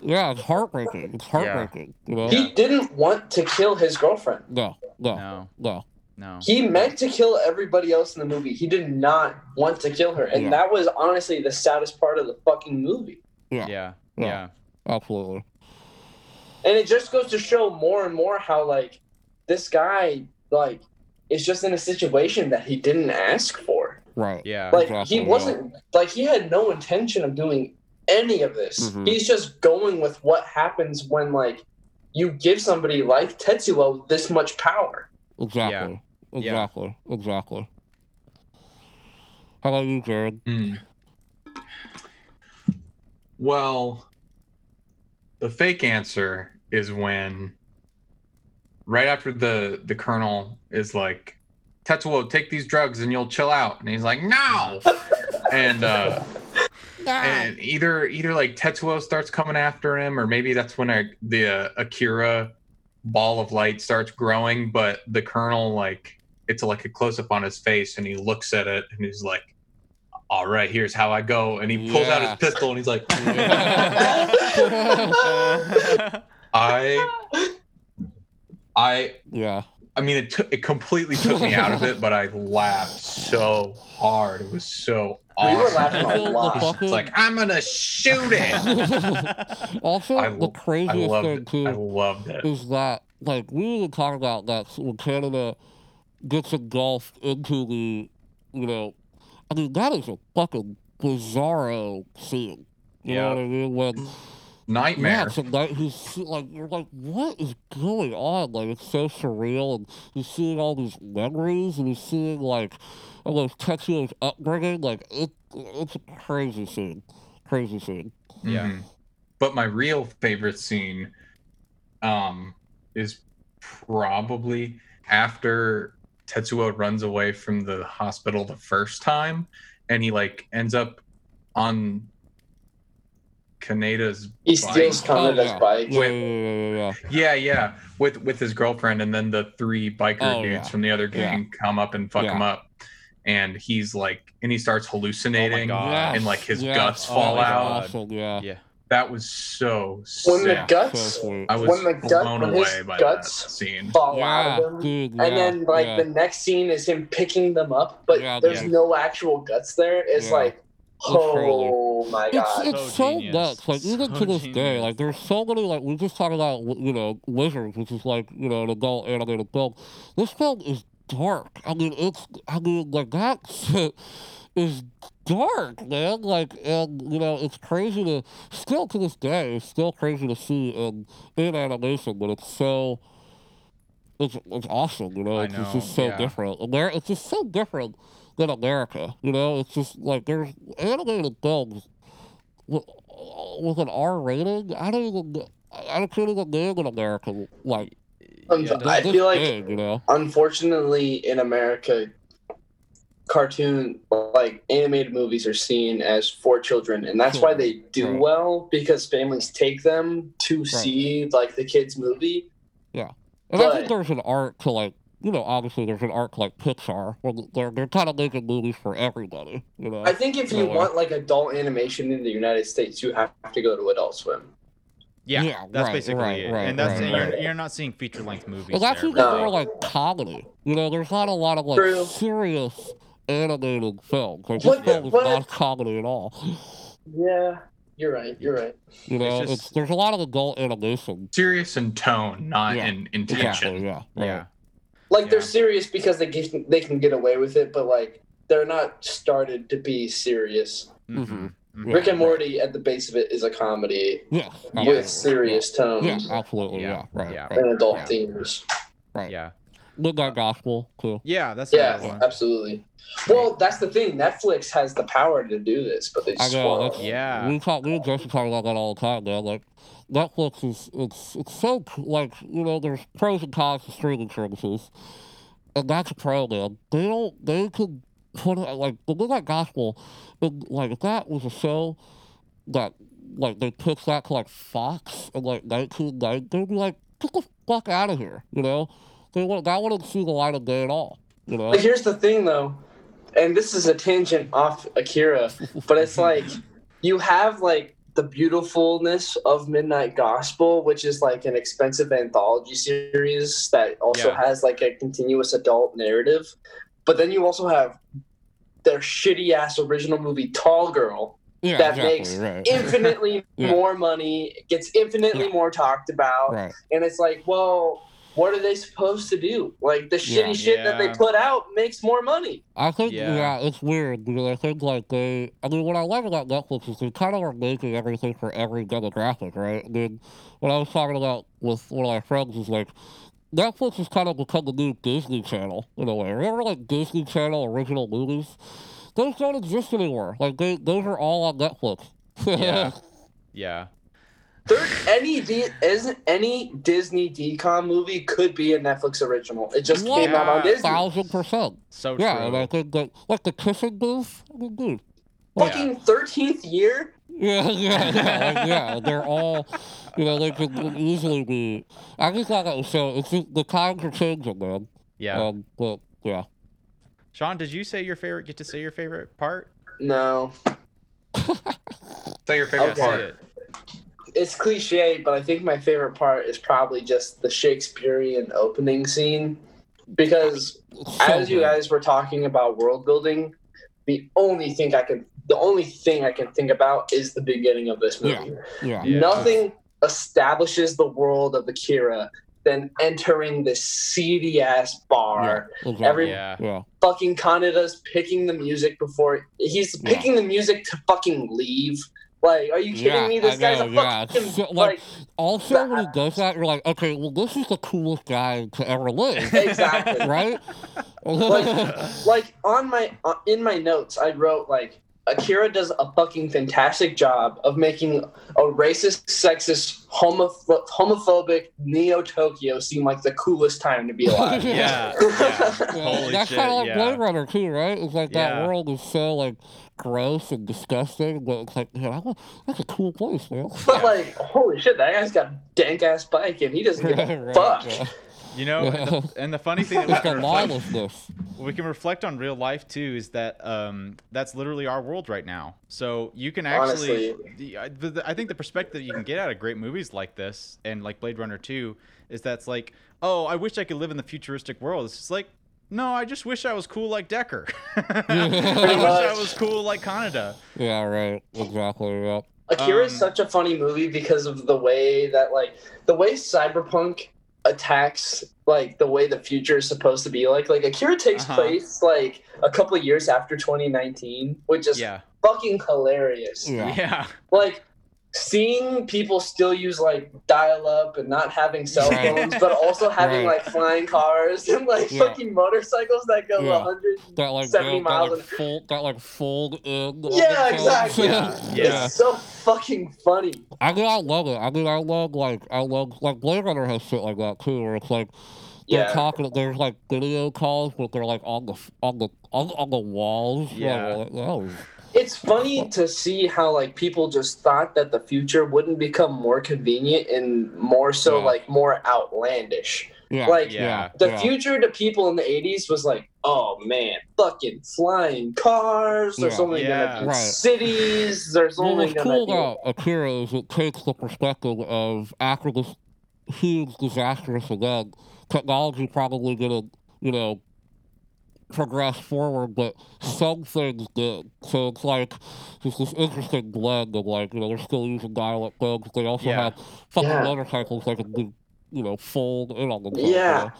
yeah, it's heartbreaking. It's heartbreaking, you know? he didn't want to kill his girlfriend. No, no, No. no. No. He meant to kill everybody else in the movie. He did not want to kill her, and Yeah. that was honestly the saddest part of the fucking movie. Yeah, Yeah. Yeah. Yeah. absolutely. and it just goes to show more and more how like this guy like is just in a situation that he didn't ask for Right. Yeah. like Exactly, he wasn't like he had no intention of doing any of this Mhm. he's just going with what happens when like you give somebody like tetsuo this much power Exactly. Yeah. Exactly. Exactly. How about you, Jared? Hmm. Well, the fake answer is when right after the the colonel is like, Tetsuo, take these drugs and you'll chill out. And he's like, No. [LAUGHS] and uh and either either like Tetsuo starts coming after him, or maybe that's when uh, the uh, Akira ball of light starts growing. But the colonel like it's like a close up on his face, and he looks at it, and he's like, "All right, here's how I go," and he pulls out his pistol, and he's like, [LAUGHS] "I, I." yeah. I mean, it took it completely took me out of it, but I laughed so hard. It was so We were awesome. laughing a I feel the lot. fucking- It's like I'm gonna shoot it. [LAUGHS] also, I the lo- I craziest thing it. too I loved it. is that like we even talk about that when Kaneda gets engulfed into the, you know, I mean that is a fucking bizarro scene. You know Yeah. what I mean? When yeah, Nightmare. it's a night. He's like you're like, what is going on? Like it's so surreal, and he's seeing all these memories, and he's seeing like all those Tetsuo's upbringing. Like it, it's a crazy scene, crazy scene. Yeah. Mhm. But my real favorite scene um is probably after Tetsuo runs away from the hospital the first time and he like ends up on Kaneda's He steals bike. Kaneda's yeah. bike. Yeah, Wait. yeah, yeah, with with his girlfriend, and then the three biker Oh, dudes yeah. from the other gang come up and fuck Yeah. him up, and he's like, and he starts hallucinating, God. And like his yes. guts Oh, fall out. Awesome, yeah. yeah. That was so When the guts So. I was when the gut- blown when his away by guts that scene. fall yeah, out of him. dude. and then like yeah. the next scene is him picking them up, but Yeah, there's yeah. no actual guts there. It's Yeah. like, oh my It's, god. it's So so nuts. Like even So to this day, like there's so many. Like we just talked about, you know, Wizards, which is like you know an adult animated film. This film is dark. I mean, it's. I mean, like that [LAUGHS] shit is dark, man. Like, and you know, it's crazy to still to this day. It's still crazy to see in in animation, but it's so. It's, it's awesome, you know. It's, know, it's just so yeah. different. Amer- it's just so different than America, you know. It's just like there's animated films with, with an R rating. I don't even. I I can't even name an American like. Um, Yeah, I feel like big, you know. unfortunately in America, cartoon like animated movies are seen as for children, and that's why they do Right. well because families take them to see like the kids movie. Yeah and I think there's an art to like, you know, obviously there's an art to like Pixar where they're they're kind of making movies for everybody, you know. I think if you Yeah. want like adult animation in the United States, you have to go to Adult Swim. Yeah, Yeah, that's right, basically right, it. right, and that's right, you're, right. you're not seeing feature length movies. Well, that's there, even No. more like comedy. You know, there's not a lot of like True. serious animated films. Like this film is what- not comedy at all. Yeah, you're right. You're right. You know, It's it's, there's a lot of adult animation. Serious in tone, not Yeah, in intention. Exactly. Yeah. right. yeah, Like they're serious because they get, they can get away with it, but like they're not started to be serious. Mhm, Mhm. mhm. Yeah, Rick and right. Morty at the base of it is a comedy Yeah. Yeah. with absolutely. serious tones Yeah. Absolutely. Yeah, Yeah. Right. yeah. And adult yeah. themes. Right. yeah, Midnight Gospel Cool. yeah. That's Yeah, absolutely. Well, that's the thing. Netflix has the power to do this, but they I know. spoil That's. Yeah. We talk. Me and Jesse talk about that all the time, man. Like Netflix is it's it's so like you know there's pros and cons to streaming services, and that's a pro, man. They don't. They could put it like the Midnight Gospel, and, like if that was a show that like they took that to like Fox in like 1990, they'd be like, get the fuck out of here, you know. They would that wouldn't see the light of day at all, you know. But here's the thing, though, and this is a tangent off Akira, but it's like you have like the beautifulness of Midnight Gospel, which is like an expensive anthology series that also Yeah. has like a continuous adult narrative. But then you also have their shitty ass original movie Tall Girl, yeah, that exactly, makes right. [LAUGHS] infinitely Yeah. more money, gets infinitely more talked about, right. and it's like, well, what are they supposed to do? Like the shitty Yeah. shit that they put out makes more money. I think Yeah. yeah. it's weird because I think like they I mean what I love about Netflix is they kind of are making everything for every demographic, right? I mean what I was talking about with one of my friends is like Netflix has kind of become the new Disney Channel in a way. Remember like Disney Channel original movies? Those don't exist anymore. Like they those are all on Netflix. Yeah. [LAUGHS] Yeah. There, any D, isn't any Disney DCOM movie could be a Netflix original. It just came out on Yeah. Disney. Thousand percent. So Yeah, true. and I think that like the kissing booth, I dude. like, Fucking thirteenth year. Yeah, yeah, yeah, like, yeah. They're all, you know, they could easily be. I just thought that was so. It's just, the times are changing, man. yeah. Um, but Yeah. Sean, did you say your favorite? Get to say your favorite part? No, [LAUGHS] Say your favorite Okay. Say part. It. it's cliche, but I think my favorite part is probably just the Shakespearean opening scene because So as you guys were talking about world building, the only thing I can the only thing I can think about is the beginning of this movie. Yeah. Yeah. Nothing establishes the world of Akira than entering this seedy ass bar. Exactly. Every Yeah. yeah. fucking Kaneda's picking the music before he's Yeah. picking the music to fucking leave. Like, are you kidding Yeah, me? This I guy's know, a yeah. fucking So, like, like Also, when he does that, you're like, okay, well, this is the coolest guy to ever live. [LAUGHS] Exactly. right? like [LAUGHS] like on my uh, in my notes i wrote like akira does a fucking fantastic job of making a racist sexist homoph- homophobic neo tokyo seem like the coolest time to be [LAUGHS] alive Yeah. yeah. Yeah, Holy that's shit. kind of like yeah. Blade Runner too, right? It's like that world is so like gross and disgusting, but it's like, man, I that's a cool place, man. [LAUGHS] but like holy shit that guy's got a dank ass bike and he doesn't give a [LAUGHS] Right, fuck yeah. You know, and the, [LAUGHS] and the funny thing that we It's the can, reflect, lawlessness. we can reflect on real life too is that um, that's literally our world right now. So you can actually, the, I- the, the- I think the perspective you can get out of great movies like this and like Blade Runner 2 is that's like, oh, I wish I could live in the futuristic world. It's just like, no, I just wish I was cool like Deckard. [LAUGHS] I wish I was cool like Kaneda. Yeah, right. Exactly. Yeah. Akira is Um, such a funny movie because of the way that like the way cyberpunk attacks like the way the future is supposed to be like like Akira takes Uh-huh. place like a couple of years after 2019 which is Yeah. fucking hilarious Yeah. Yeah. like seeing people still use like dial up and not having cell Right. phones but also [LAUGHS] having Right. like flying cars and like Yeah. fucking motorcycles that go Yeah. 100 That like 70 miles that like an- fold that like fold in. Yeah, exactly. Yeah, yeah. it's so fucking funny I mean, I love it. I mean, I love like I love like Blade Runner has shit like that too, where it's like they're yeah talking. There's like video calls, but they're like on the on the on, on the walls. Yeah. Like, that was- It's funny to see how like people just thought that the future wouldn't become more convenient and more so Yeah. like more outlandish. yeah. Like Yeah. the yeah. future to people in the 80s was like, oh man, fucking flying cars. There's Yeah. only Yeah. gonna be Right. cities. There's Well, only what's gonna cool be about Akira is it takes the perspective of after this huge disastrous event, technology probably gonna, you know, progress forward, but some things did. So it's like just this interesting blend of like, you know, they're still using dial-up phones. They also Yeah. have fucking Yeah. motorcycles that can do, you know, fold in on themselves. Yeah.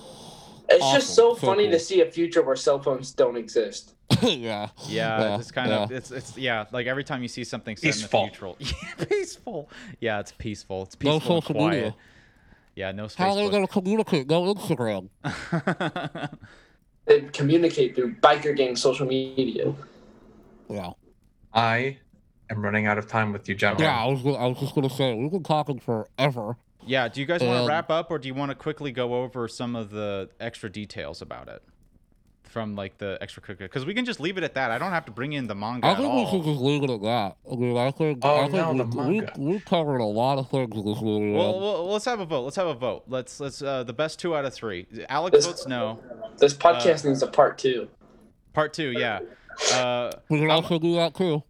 It's just so So funny cool. to see a future where cell phones don't exist. [LAUGHS] Yeah. Yeah, Yeah, it's kind of it's it's yeah, like every time you see something set Peaceful. in the future. [LAUGHS] Peaceful. Yeah, it's peaceful. It's No peaceful and social quiet. media. Yeah, no How are they Facebook. gonna communicate? No Instagram. [LAUGHS] They communicate through biker gang social media. Yeah. I am running out of time with you, gentlemen. Yeah, I was gonna, I was just gonna say we've been talking forever. yeah, do you guys want to wrap up or do you want to quickly go over some of the extra details about it? From like the extra extracurricular, because we can just leave it at that. I don't have to bring in the manga I at think we all. should just leave it at that. I mean, I think, Oh, I think no, we, the we, manga. we covered a lot of things in this movie. Well, well, let's have a vote. Let's have a vote. Let's let's uh, the best two out of three. Alex This- votes no. This podcast needs a part two. Part two, yeah. Uh, we can also do that too.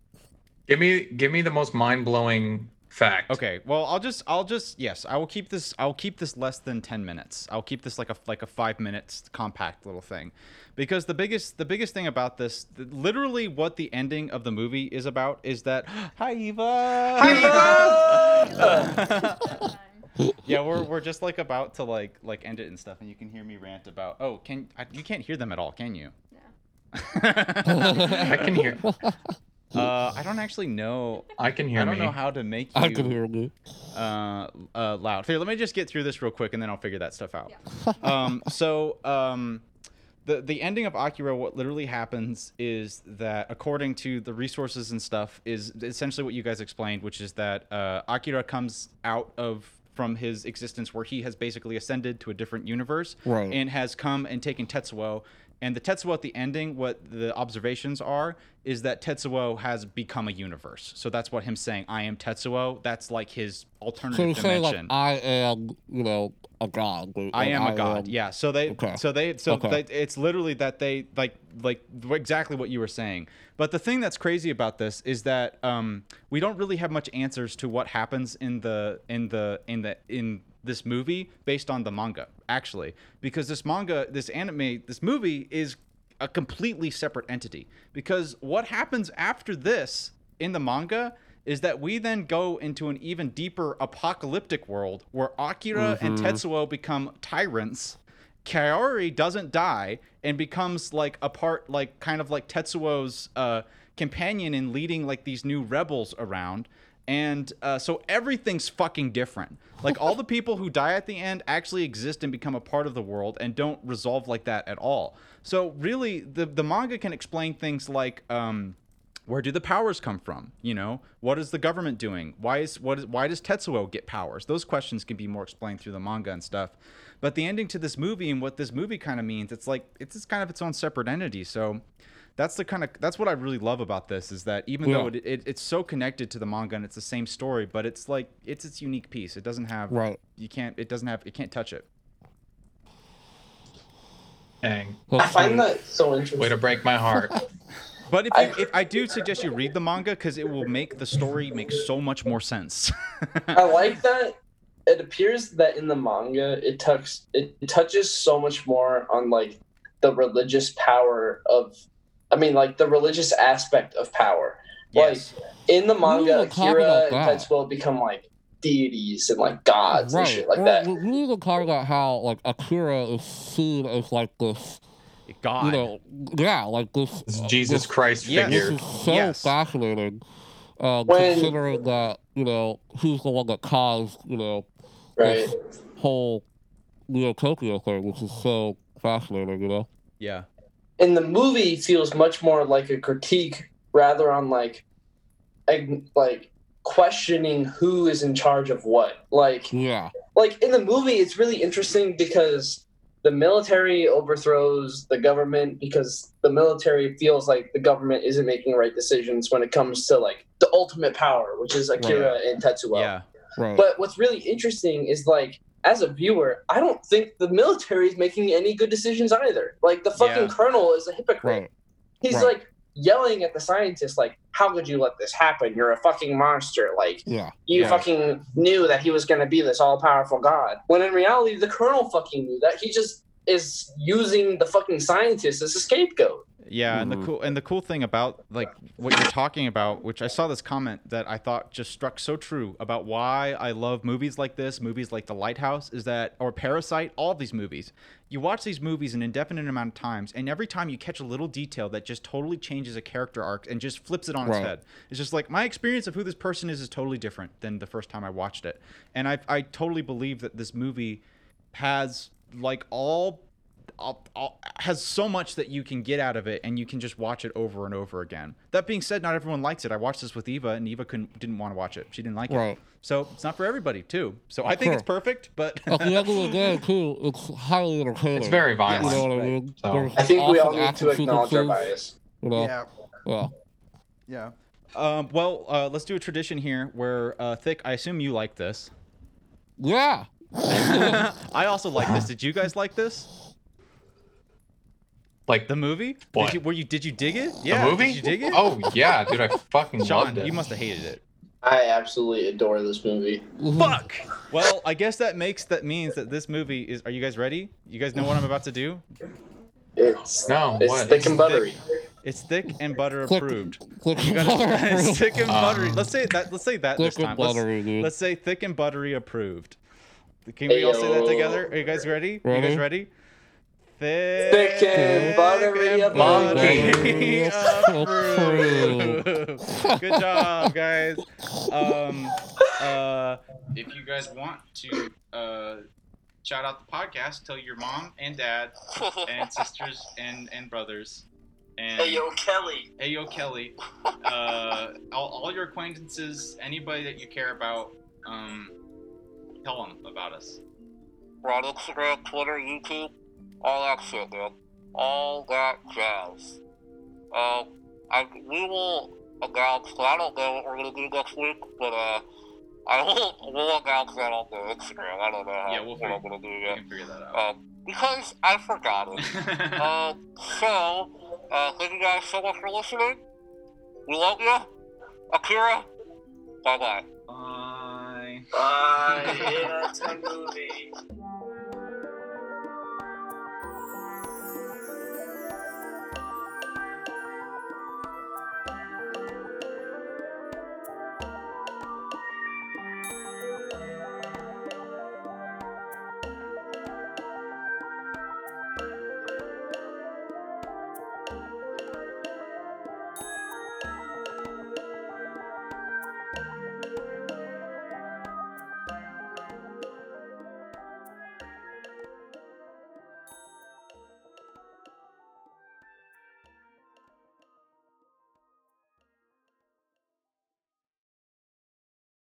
Give me give me the most mind blowing fact. Okay, well, I'll just, I'll just, yes, I will keep this, I'll keep this less than ten minutes. I'll keep this like a like a five minutes compact little thing, because the biggest, the biggest thing about this, th- literally, what the ending of the movie is about is that, [GASPS] hi Eva, Hi Eva. [LAUGHS] yeah, we're we're just like about to like like end it and stuff, and you can hear me rant about, oh, can I, you can't hear them at all, can you? No. [LAUGHS] I can hear Uh, I don't actually know. I can hear I don't me. know how to make you I can hear you. uh, uh, loud. Here, let me just get through this real quick, and then I'll figure that stuff out. [LAUGHS] um, so, um, the the ending of Akira, what literally happens is that, according to the resources and stuff, is essentially what you guys explained, which is that uh, Akira comes out of from his existence where he has basically ascended to a different universe Right. and has come and taken Tetsuo And the Tetsuo at the ending, what the observations are, is that Tetsuo has become a universe. So that's what him saying, "I am Tetsuo." That's like his So alternative he's saying like dimension. I am, you know, a god. I am a god. am- Yeah. So they, Okay. so they, so Okay. they, it's literally that they like, like exactly what you were saying. But the thing that's crazy about this is that um, we don't really have much answers to what happens in the, in the, in the, in this movie based on the manga, actually, because this manga, this anime, this movie is a completely separate entity. Because what happens after this in the manga is that we then go into an even deeper apocalyptic world where Akira and Tetsuo become tyrants. Kaori doesn't die and becomes like a part, like kind of like Tetsuo's uh, companion in leading like these new rebels around. And uh, so everything's fucking different. Like all the [LAUGHS] people who die at the end actually exist and become a part of the world and don't resolve like that at all. So really, the the manga can explain things like. Um, where do the powers come from you know what is the government doing why is what is why does tetsuo get powers those questions can be more explained through the manga and stuff but the ending to this movie and what this movie kind of means it's like it's just kind of its own separate entity so that's the kind of that's what i really love about this is that even though it, it, it's so connected to the manga and it's the same story but it's like it's its unique piece it doesn't have Right. you can't it doesn't have it can't touch it Dang. I find that so interesting. Way to break my heart. [LAUGHS] but if, I- you, if i do suggest you read the manga because it will make the story make so much more sense I [LAUGHS] like that. It appears that in the manga, it touches it touches so much more on like the religious power of, I mean, like the religious aspect of power. yes In the manga, need Akira about and that. Tetsuo become like deities and like gods and shit like Or that. We we need to talk about how like Akira is seen as like this, god you know, yeah, like this. This uh, Jesus this- Christ Yes. This figure. is so Yes. fascinating, uh, When- considering that you know he's the one that caused you know Right. this whole Neotopia thing, which is so fascinating. You know. yeah And the movie feels much more like a critique rather on like, like questioning who is in charge of what. Like, Yeah. like in the movie it's really interesting because the military overthrows the government because the military feels like the government isn't making right decisions when it comes to like the ultimate power which is akira and tetsuo yeah Right. but what's really interesting is like as a viewer i don't think the military is making any good decisions either like the fucking Yeah. colonel is a hypocrite right. he's Right. like yelling at the scientists like how could you let this happen you're a fucking monster like Yeah. you Yeah. fucking knew that he was going to be this all powerful god. When in reality, the colonel fucking knew that. He just is using the fucking scientist as a scapegoat. Yeah, and the Mhm. cool and the cool thing about like what you're talking about, which I saw this comment that I thought just struck so true about why I love movies like this, movies like The Lighthouse, is that or Parasite, all of these movies. You watch these movies an indefinite amount of times, and every time you catch a little detail that just totally changes a character arc and just flips it on its head. It's just like my experience of who this person is is totally different than the first time I watched it, and I I totally believe that this movie has like all all, all, has so much that you can get out of it and you can just watch it over and over again. That being said, not everyone likes it. I watched this with Eva and Eva couldn't didn't want to watch it. She didn't like it. Right. So it's not for everybody too. So I think it's perfect, but At the end of the day, too, it's highly entertaining. It's very You violent. know what I mean? So- I think we all need to acknowledge our sequences, bias. You know? yeah. Yeah. Yeah. Um, well, uh, let's do a tradition here where uh, Thick, I assume you like this. Yeah. [LAUGHS] I also like this. Did you guys like this? Like The movie? What? Did you, were you did you dig it? Yeah. the Yeah. movie? Did you dig it? Oh yeah, dude, I [LAUGHS] fucking Sean, loved it. you must have hated it. I absolutely adore this movie. Fuck. Well, I guess that makes that means that this movie is. Are you guys ready? You guys know what I'm about to do? It's No, it's what? thick and buttery. It's thick and butter Click- approved. Click You gotta, [LAUGHS] it's thick and buttery. Uh, let's say that. Let's say that this Thick time. and Let's, buttery, dude. let's say thick and buttery approved. Can we all say that Ayo. together? Are you guys ready? Are you guys Ready? Ready? Thick, Thick and buttery and monkey. buttery. [LAUGHS] Good job, guys. Um, uh, if you guys want to uh, shout out the podcast, tell your mom and dad and [LAUGHS] sisters and and brothers. And hey yo Kelly. Hey yo, Kelly. [LAUGHS] Uh, all, all your acquaintances, anybody that you care about, um, tell them about us. We're on Instagram, Twitter, YouTube, all that shit, man. all that jazz. Uh, I, we will announce, I don't know what we're going to do next week, but uh, I will [LAUGHS] we'll announce that on the Instagram. I don't know how, Yeah, we'll what I'm going to do We yet. can figure that out. Um, because I forgot it. um, [LAUGHS] so, uh, thank you guys so much for listening. We love you. Akira, bye bye. Bye. [LAUGHS] Bye. yeah, it's a movie.